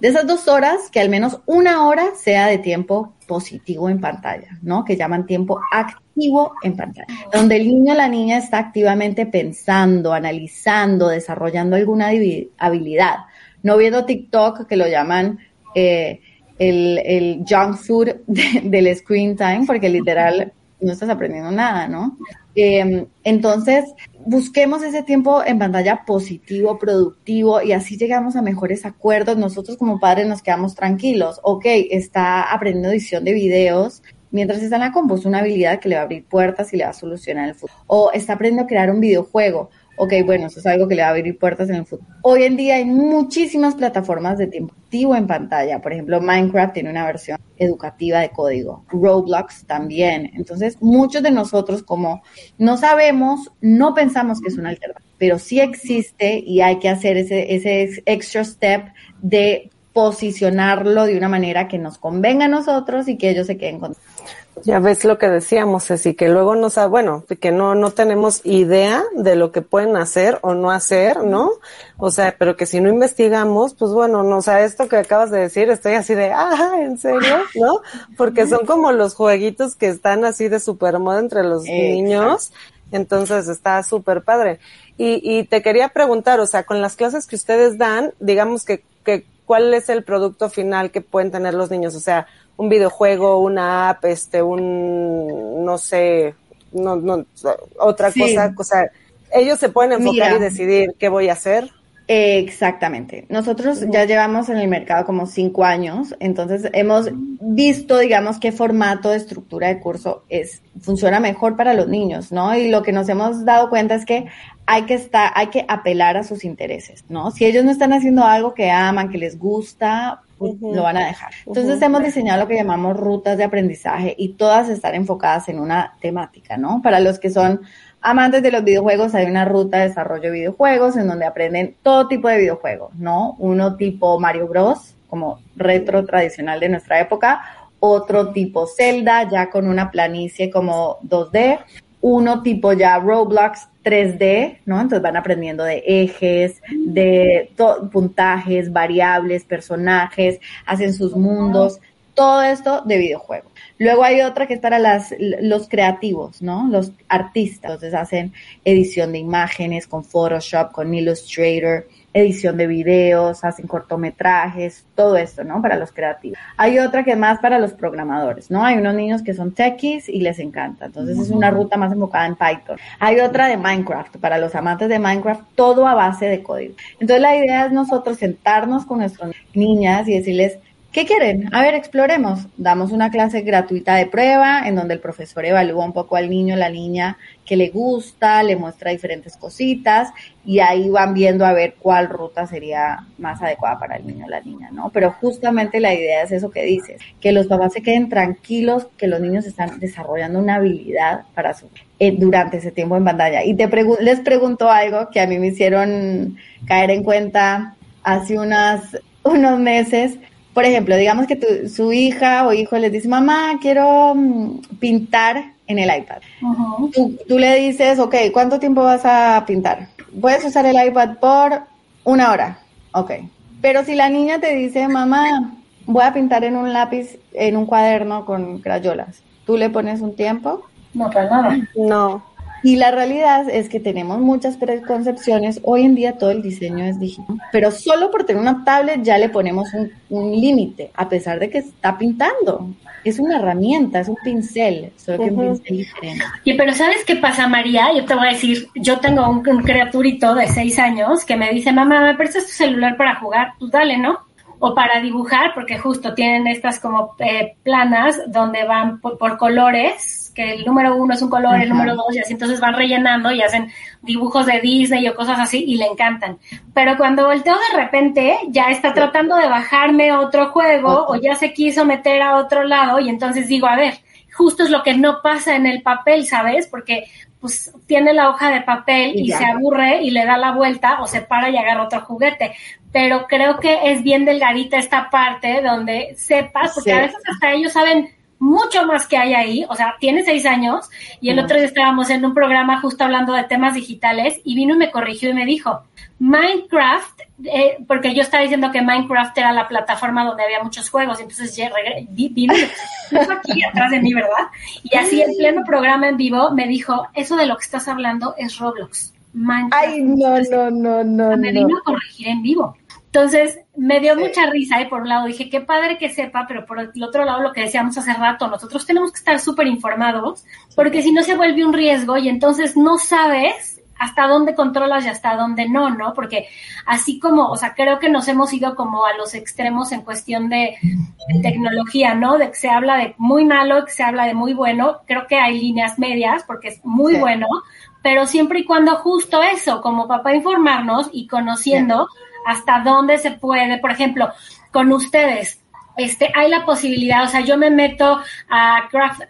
de esas dos horas, que al menos una hora sea de tiempo positivo en pantalla, ¿no? Que llaman tiempo activo en pantalla, donde el niño o la niña está activamente pensando, analizando, desarrollando alguna habilidad, no viendo TikTok que lo llaman eh, el, el, junk food del screen time, porque literal no estás aprendiendo nada, ¿no? Eh, entonces, busquemos ese tiempo en pantalla positivo, productivo, y así llegamos a mejores acuerdos. Nosotros como padres nos quedamos tranquilos. Ok, está aprendiendo edición de videos, mientras está en la compu, es una habilidad que le va a abrir puertas y le va a solucionar el futuro. O está aprendiendo a crear un videojuego ok, bueno, eso es algo que le va a abrir puertas en el futuro. Hoy en día hay muchísimas plataformas de tiempo activo en pantalla. Por ejemplo, Minecraft tiene una versión educativa de código. Roblox también. Entonces, muchos de nosotros, como no sabemos, no pensamos que es una alternativa, pero sí existe y hay que hacer ese, ese extra step de posicionarlo de una manera que nos convenga a nosotros y que ellos se queden con ya ves lo que decíamos, así que luego no sabe, bueno, que no, no tenemos idea de lo que pueden hacer o no hacer, ¿no? O sea, pero que si no investigamos, pues bueno, no, o sea, esto que acabas de decir, estoy así de, ah, ¿en serio? ¿No? Porque son como los jueguitos que están así de super moda entre los niños. Entonces está súper padre. Y, y te quería preguntar, o sea, con las clases que ustedes dan, digamos que, que, ¿cuál es el producto final que pueden tener los niños? O sea, un videojuego, una app, este, un, no sé, no, no, otra cosa, o sea, ellos se pueden enfocar y decidir qué voy a hacer. Exactamente. Nosotros ya llevamos en el mercado como cinco años, entonces hemos visto, digamos, qué formato de estructura de curso es funciona mejor para los niños, ¿no? Y lo que nos hemos dado cuenta es que hay que estar, hay que apelar a sus intereses, ¿no? Si ellos no están haciendo algo que aman, que les gusta, lo van a dejar. Entonces hemos diseñado lo que llamamos rutas de aprendizaje y todas están enfocadas en una temática, ¿no? Para los que son amantes de los videojuegos, hay una ruta de desarrollo de videojuegos en donde aprenden todo tipo de videojuegos, ¿no? Uno tipo Mario Bros, como retro tradicional de nuestra época, otro tipo Zelda, ya con una planicie como 2D, uno tipo ya Roblox 3D, ¿no? Entonces van aprendiendo de ejes, de puntajes, variables, personajes, hacen sus mundos, todo esto de videojuego. Luego hay otra que es para las, los creativos, ¿no? Los artistas. Entonces hacen edición de imágenes con Photoshop, con Illustrator, edición de videos, hacen cortometrajes, todo esto, ¿no? Para los creativos. Hay otra que es más para los programadores, ¿no? Hay unos niños que son techies y les encanta. Entonces es una ruta más enfocada en Python. Hay otra de Minecraft, para los amantes de Minecraft, todo a base de código. Entonces la idea es nosotros sentarnos con nuestras niñas y decirles, ¿Qué quieren? A ver, exploremos. Damos una clase gratuita de prueba en donde el profesor evalúa un poco al niño, la niña que le gusta, le muestra diferentes cositas y ahí van viendo a ver cuál ruta sería más adecuada para el niño o la niña, ¿no? Pero justamente la idea es eso que dices, que los papás se queden tranquilos, que los niños están desarrollando una habilidad para su eh, durante ese tiempo en pantalla. Y te les pregunto algo que a mí me hicieron caer en cuenta hace unas unos meses por ejemplo, digamos que tu, su hija o hijo les dice, mamá, quiero mm, pintar en el iPad. tú, le dices, ok, ¿cuánto tiempo vas a pintar? Puedes usar el iPad por una hora. Ok. Pero si la niña te dice, mamá, voy a pintar en un lápiz, en un cuaderno con crayolas, ¿tú le pones un tiempo? No, para nada. No. Y la realidad es que tenemos muchas preconcepciones. Hoy en día todo el diseño es digital, pero solo por tener una tablet ya le ponemos un, un límite, a pesar de que está pintando. Es una herramienta, es un pincel, solo que un pincel diferente. Y pero ¿sabes qué pasa, María? Yo te voy a decir, yo tengo un, un criaturito de seis años que me dice, mamá, ¿me prestas tu celular para jugar? Pues dale, ¿no? O para dibujar, porque justo tienen estas como eh, planas donde van por, por, colores, que el número uno es un color, el número dos, y así entonces van rellenando y hacen dibujos de Disney o cosas así y le encantan. Pero cuando volteo de repente, ya está tratando de bajarme otro juego o ya se quiso meter a otro lado y entonces digo, a ver, justo es lo que no pasa en el papel, ¿sabes? Porque pues tiene la hoja de papel y, y se aburre y le da la vuelta o se para y agarra otro juguete. Pero creo que es bien delgadita esta parte donde sepas, porque sí. a veces hasta ellos saben mucho más que hay ahí, o sea, tiene seis años y el otro día estábamos en un programa justo hablando de temas digitales y vino y me corrigió y me dijo, Minecraft, eh, porque yo estaba diciendo que Minecraft era la plataforma donde había muchos juegos, entonces ya vino aquí atrás de mí, ¿verdad? Y así en pleno programa en vivo me dijo, eso de lo que estás hablando es Roblox. Minecraft. Ay, no, no, no, no. Me no. vino a corregir en vivo. Entonces, me dio mucha risa, ¿eh? Por un lado dije, qué padre que sepa, pero por el otro lado, lo que decíamos hace rato, nosotros tenemos que estar súper informados, porque si no se vuelve un riesgo y entonces no sabes hasta dónde controlas y hasta dónde no, ¿no? Porque así como, o sea, creo que nos hemos ido como a los extremos en cuestión de, de tecnología, ¿no? De que se habla de muy malo, que se habla de muy bueno, creo que hay líneas medias, porque es muy sí. bueno, pero siempre y cuando justo eso, como papá informarnos y conociendo sí. hasta dónde se puede, por ejemplo, con ustedes, este, hay la posibilidad, o sea, yo me meto a Crack,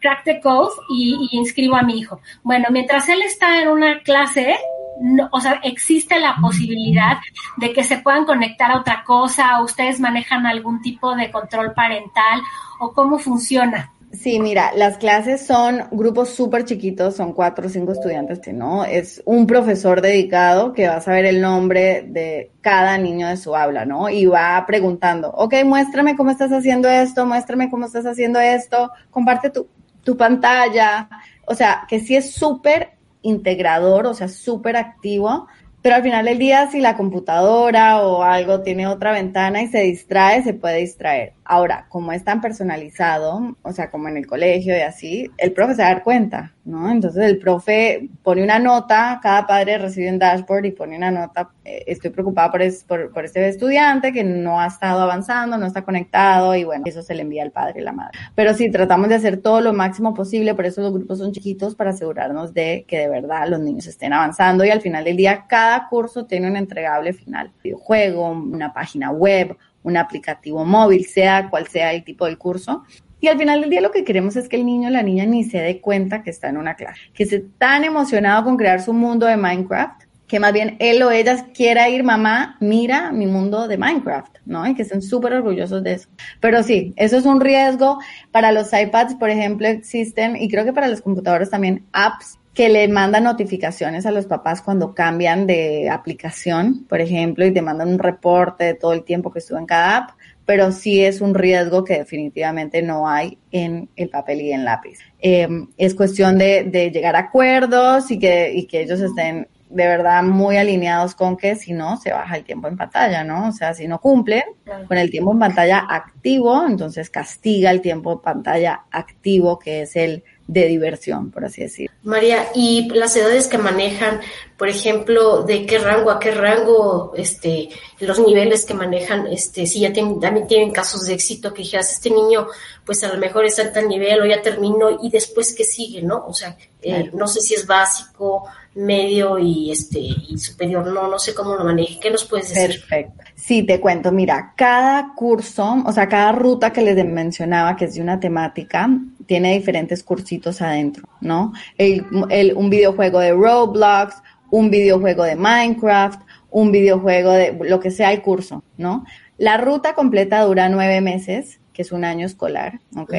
Crack, the Code y, inscribo a mi hijo. Bueno, mientras él está en una clase, no, o sea, existe la posibilidad de que se puedan conectar a otra cosa, ustedes manejan algún tipo de control parental, o cómo funciona. Sí, mira, las clases son grupos súper chiquitos, son cuatro o cinco estudiantes, ¿no? Es un profesor dedicado que va a saber el nombre de cada niño de su aula, ¿no? Y va preguntando, ok, muéstrame cómo estás haciendo esto, muéstrame cómo estás haciendo esto, comparte tu, tu pantalla. O sea, que sí es súper integrador, o sea, súper activo, pero al final del día, si la computadora o algo tiene otra ventana y se distrae, se puede distraer. Ahora, como es tan personalizado, o sea, como en el colegio y así, el profe se va cuenta, ¿no? Entonces el profe pone una nota, cada padre recibe un dashboard y pone una nota, eh, estoy preocupada por, es, por, por, este estudiante que no ha estado avanzando, no está conectado y bueno, eso se le envía al padre y la madre. Pero sí, tratamos de hacer todo lo máximo posible, por eso los grupos son chiquitos para asegurarnos de que de verdad los niños estén avanzando y al final del día cada curso tiene un entregable final, videojuego, una página web, un aplicativo móvil, sea cual sea el tipo del curso. Y al final del día lo que queremos es que el niño o la niña ni se dé cuenta que está en una clase, que esté tan emocionado con crear su mundo de Minecraft, que más bien él o ella quiera ir, mamá, mira mi mundo de Minecraft, ¿no? Y que estén súper orgullosos de eso. Pero sí, eso es un riesgo. Para los iPads, por ejemplo, existen, y creo que para los computadores también, apps que le mandan notificaciones a los papás cuando cambian de aplicación, por ejemplo, y te mandan un reporte de todo el tiempo que estuvo en cada app, pero sí es un riesgo que definitivamente no hay en el papel y en lápiz. Eh, es cuestión de, de, llegar a acuerdos y que, y que ellos estén de verdad muy alineados con que si no, se baja el tiempo en pantalla, ¿no? O sea, si no cumplen con el tiempo en pantalla activo, entonces castiga el tiempo en pantalla activo, que es el de diversión, por así decir. María, y las edades que manejan, por ejemplo, de qué rango a qué rango, este, los niveles que manejan, este, si ya tienen, también tienen casos de éxito que dijeras, este niño, pues a lo mejor está en tal nivel o ya terminó y después qué sigue, ¿no? O sea, eh, claro. no sé si es básico, medio y este y superior, no, no sé cómo lo maneje. ¿Qué nos puedes decir? Perfecto. Sí, te cuento, mira, cada curso, o sea, cada ruta que les mencionaba, que es de una temática, tiene diferentes cursitos adentro, ¿no? El, el, un videojuego de Roblox, un videojuego de Minecraft, un videojuego de lo que sea el curso, ¿no? La ruta completa dura nueve meses, que es un año escolar, ¿ok?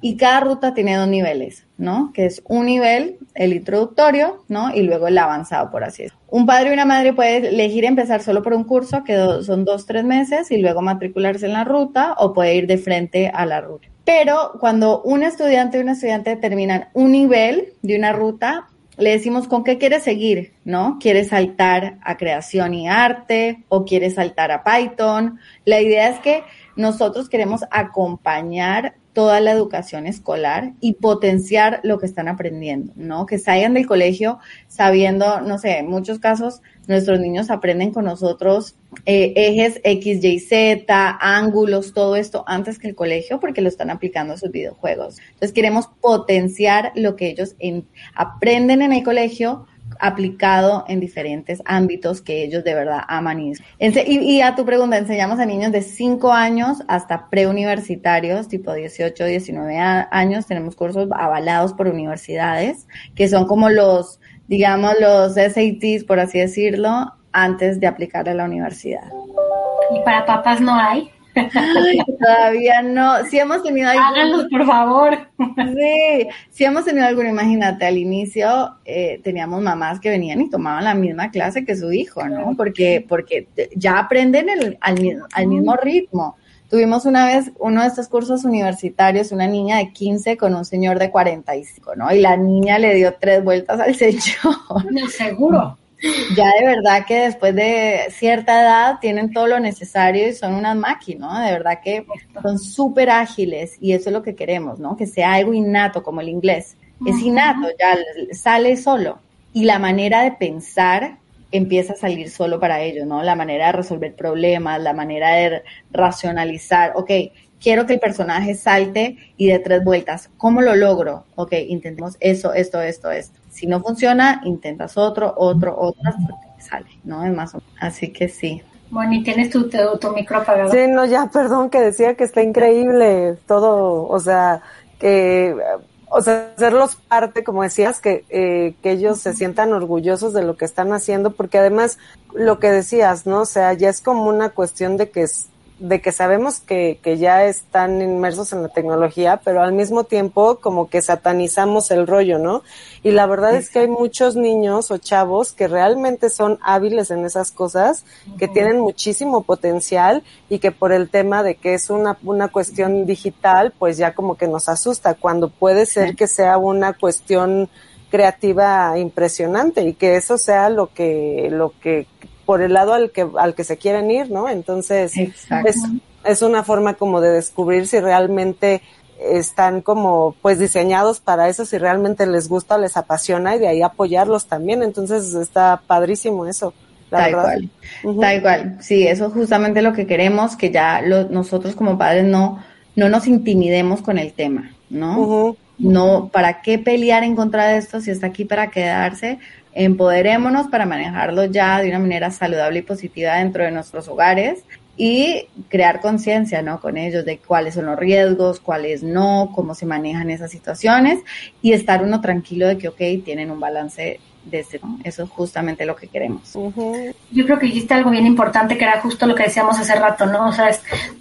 Y cada ruta tiene dos niveles, ¿no? Que es un nivel, el introductorio, ¿no? Y luego el avanzado, por así decirlo. Un padre y una madre puede elegir empezar solo por un curso, que son dos, tres meses, y luego matricularse en la ruta, o puede ir de frente a la ruta. Pero cuando un estudiante y una estudiante terminan un nivel de una ruta, le decimos con qué quieres seguir, ¿no? ¿Quieres saltar a creación y arte o quieres saltar a Python? La idea es que nosotros queremos acompañar toda la educación escolar y potenciar lo que están aprendiendo, ¿no? Que salgan del colegio sabiendo, no sé, en muchos casos nuestros niños aprenden con nosotros eh, ejes X, Y, Z, ángulos, todo esto antes que el colegio porque lo están aplicando a sus videojuegos. Entonces queremos potenciar lo que ellos aprenden en el colegio aplicado en diferentes ámbitos que ellos de verdad aman. Y, a tu pregunta, enseñamos a niños de 5 años hasta preuniversitarios, tipo 18, 19 años. Tenemos cursos avalados por universidades, que son como los, digamos, los SATs, por así decirlo, antes de aplicar a la universidad. ¿Y para papás no hay? Todavía no. Si hemos tenido algún... por favor. Sí, si hemos tenido alguno, imagínate, al inicio eh, teníamos mamás que venían y tomaban la misma clase que su hijo, ¿no? Porque, porque ya aprenden el, al, al mismo ritmo. Tuvimos una vez uno de estos cursos universitarios, una niña de 15 con un señor de 45, ¿no? Y la niña le dio tres vueltas al señor. No, seguro ya de verdad que después de cierta edad tienen todo lo necesario y son unas máquinas, De verdad que son súper ágiles y eso es lo que queremos, ¿no? Que sea algo innato como el inglés. Es innato, ya sale solo. Y la manera de pensar empieza a salir solo para ellos, ¿no? La manera de resolver problemas, la manera de racionalizar, ok, quiero que el personaje salte y dé tres vueltas. ¿Cómo lo logro? Ok, intentemos eso, esto, esto, esto. Si no funciona, intentas otro, otro, otro, sale, ¿no? Es más o menos. Así que sí. Bueno, y tienes tu, tu, micro apagado. Sí, no, ya, perdón, que decía que está increíble todo, o sea, que, o sea, hacerlos parte, como decías, que, eh, que ellos se sientan orgullosos de lo que están haciendo, porque además, lo que decías, ¿no? O sea, ya es como una cuestión de que es, de que sabemos que, que ya están inmersos en la tecnología, pero al mismo tiempo como que satanizamos el rollo, ¿no? Y la verdad es que hay muchos niños o chavos que realmente son hábiles en esas cosas, que tienen muchísimo potencial y que por el tema de que es una, una cuestión digital, pues ya como que nos asusta, cuando puede ser que sea una cuestión creativa impresionante y que eso sea lo que, lo que por el lado al que, al que se quieren ir, ¿no? Entonces, es, es una forma como de descubrir si realmente están como pues diseñados para eso, si realmente les gusta, les apasiona y de ahí apoyarlos también. Entonces está padrísimo eso. La Tal cual. Tal cual. Sí, eso es justamente lo que queremos, que ya nosotros como padres no, no nos intimidemos con el tema, ¿no? No, ¿para qué pelear en contra de esto si está aquí para quedarse? Empoderémonos para manejarlo ya de una manera saludable y positiva dentro de nuestros hogares y crear conciencia, ¿no? Con ellos de cuáles son los riesgos, cuáles no, cómo se manejan esas situaciones y estar uno tranquilo de que, ok, tienen un balance este, eso es justamente lo que queremos. Yo creo que dijiste algo bien importante que era justo lo que decíamos hace rato, ¿no? O sea,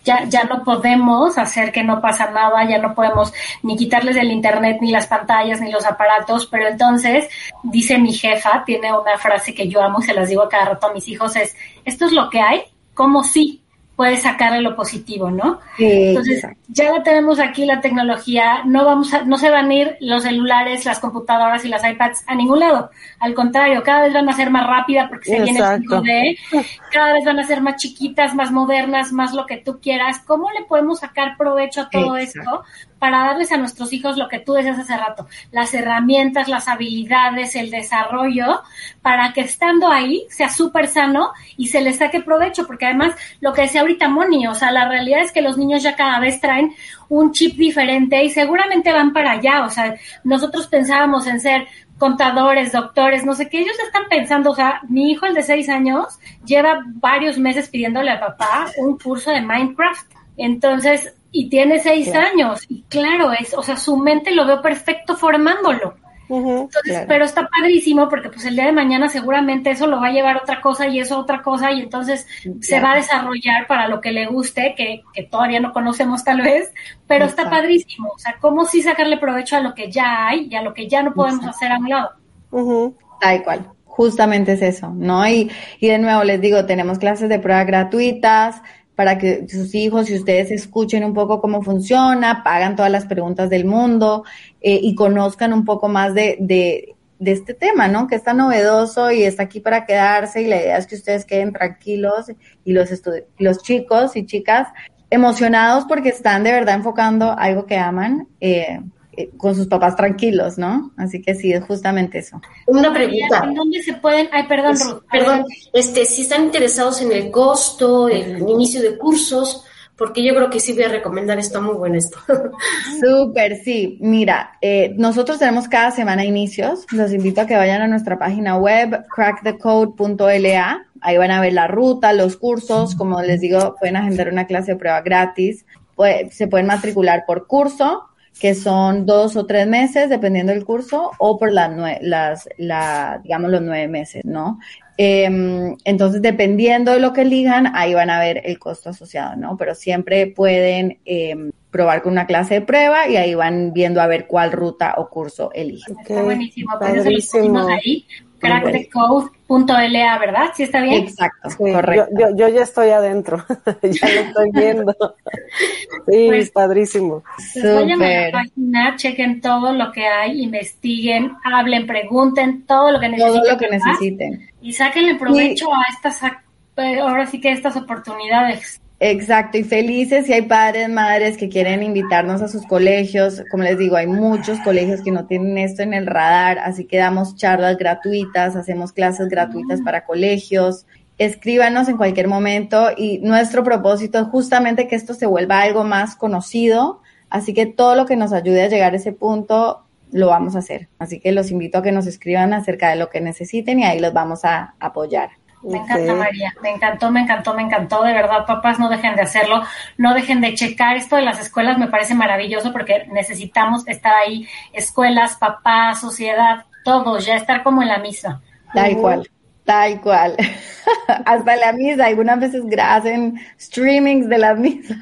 ya, ya no podemos hacer que no pasa nada, ya no podemos ni quitarles el internet, ni las pantallas, ni los aparatos, pero entonces, dice mi jefa, tiene una frase que yo amo y se las digo cada rato a mis hijos, es, esto es lo que hay, como sí, puedes sacarle lo positivo, ¿no? Entonces, ya la tenemos aquí la tecnología, no vamos a, no se van a ir los celulares, las computadoras y las iPads a ningún lado. Al contrario, cada vez van a ser más rápidas porque se viene el 5D, cada vez van a ser más chiquitas, más modernas, más lo que tú quieras. ¿Cómo le podemos sacar provecho a todo esto para darles a nuestros hijos lo que tú decías hace rato, las herramientas, las habilidades, el desarrollo, para que estando ahí sea súper sano y se les saque provecho, porque además lo que decía ahorita Moni, o sea, la realidad es que los niños ya cada vez traen un chip diferente y seguramente van para allá, o sea, nosotros pensábamos en ser contadores, doctores, no sé qué, ellos están pensando, o sea, mi hijo, el de seis años, lleva varios meses pidiéndole a papá un curso de Minecraft. Entonces, y tiene seis años y claro es, o sea, su mente lo veo perfecto formándolo. entonces, pero está padrísimo porque pues el día de mañana seguramente eso lo va a llevar otra cosa y eso otra cosa y entonces se va a desarrollar para lo que le guste, que, que todavía no conocemos tal vez, pero está padrísimo. O sea, cómo sí sacarle provecho a lo que ya hay y a lo que ya no podemos hacer a un lado. Tal cual. Justamente es eso, ¿no? Y, y de nuevo les digo, tenemos clases de prueba gratuitas, para que sus hijos y ustedes escuchen un poco cómo funciona, pagan todas las preguntas del mundo eh, y conozcan un poco más de, de de este tema, ¿no? Que está novedoso y está aquí para quedarse y la idea es que ustedes queden tranquilos y los, los chicos y chicas emocionados porque están de verdad enfocando algo que aman. Eh, con sus papás tranquilos, ¿no? Así que sí, es justamente eso. Una pregunta. ¿En dónde se pueden? Ay, perdón, Ruth. Perdón, este, si están interesados en el costo, el inicio de cursos, porque yo creo que sí voy a recomendar esto, muy bueno esto. Súper, sí. Mira, eh, nosotros tenemos cada semana inicios. Los invito a que vayan a nuestra página web, crackthecode.la. Ahí van a ver la ruta, los cursos. Como les digo, pueden agendar una clase de prueba gratis. se pueden matricular por curso que son dos o tres meses, dependiendo del curso, o por las, las la, digamos, los nueve meses, ¿no? Em, entonces, dependiendo de lo que elijan, ahí van a ver el costo asociado, ¿no? Pero siempre pueden em, probar con una clase de prueba y ahí van viendo a ver cuál ruta o curso eligen. Está buenísimo, pues ahí crackthecode.la, ¿verdad? ¿Sí está bien? Exacto, correcto. Yo, yo, ya estoy adentro, ya lo estoy viendo. Sí, pues, padrísimo. Pues vayan a la página, chequen todo lo que hay, investiguen, hablen, pregunten, todo lo que necesiten. Todo lo que necesiten. Y sáquenle provecho a estas, eh, ahora sí que estas oportunidades. Exacto, y felices si hay padres, madres que quieren invitarnos a sus colegios. Como les digo, hay muchos colegios que no tienen esto en el radar, así que damos charlas gratuitas, hacemos clases gratuitas para colegios. Escríbanos en cualquier momento y nuestro propósito es justamente que esto se vuelva algo más conocido, así que todo lo que nos ayude a llegar a ese punto lo vamos a hacer. Así que los invito a que nos escriban acerca de lo que necesiten y ahí los vamos a apoyar. Me encanta, María. Me encantó, me encantó, me encantó. De verdad, papás, no dejen de hacerlo. No dejen de checar. Esto de las escuelas me parece maravilloso porque necesitamos estar ahí. Escuelas, papás, sociedad, todos, ya estar como en la misa. Tal cual. Tal cual. Hasta la misa, algunas veces hacen streamings de la misa.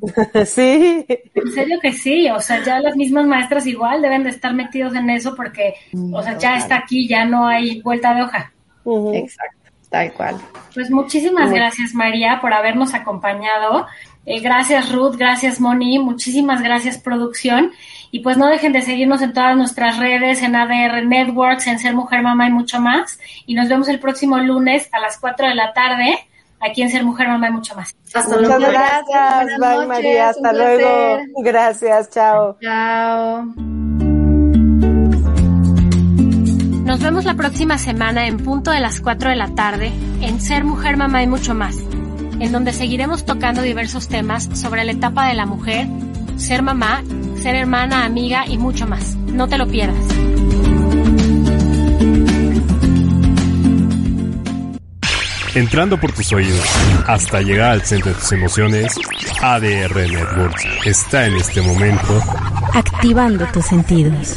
sí. En serio que sí, o sea, ya las mismas maestras igual deben de estar metidos en eso porque, o sea, ya está aquí, ya no hay vuelta de hoja. Exacto. Tal cual. Pues muchísimas gracias María por habernos acompañado. Eh, gracias Ruth, gracias Moni, muchísimas gracias producción. Y pues no dejen de seguirnos en todas nuestras redes, en ADR Networks, en Ser Mujer Mamá y mucho más. Y nos vemos el próximo lunes a las 4 de la tarde aquí en Ser Mujer Mamá y mucho más. Hasta luego. Muchas gracias, bye María, hasta luego. Gracias, chao. Chao. Nos vemos la próxima semana en punto de las 4 de la tarde en Ser Mujer, Mamá y mucho más, en donde seguiremos tocando diversos temas sobre la etapa de la mujer, ser mamá, ser hermana, amiga y mucho más. No te lo pierdas. Entrando por tus oídos hasta llegar al centro de tus emociones, ADR Networks está en este momento activando tus sentidos.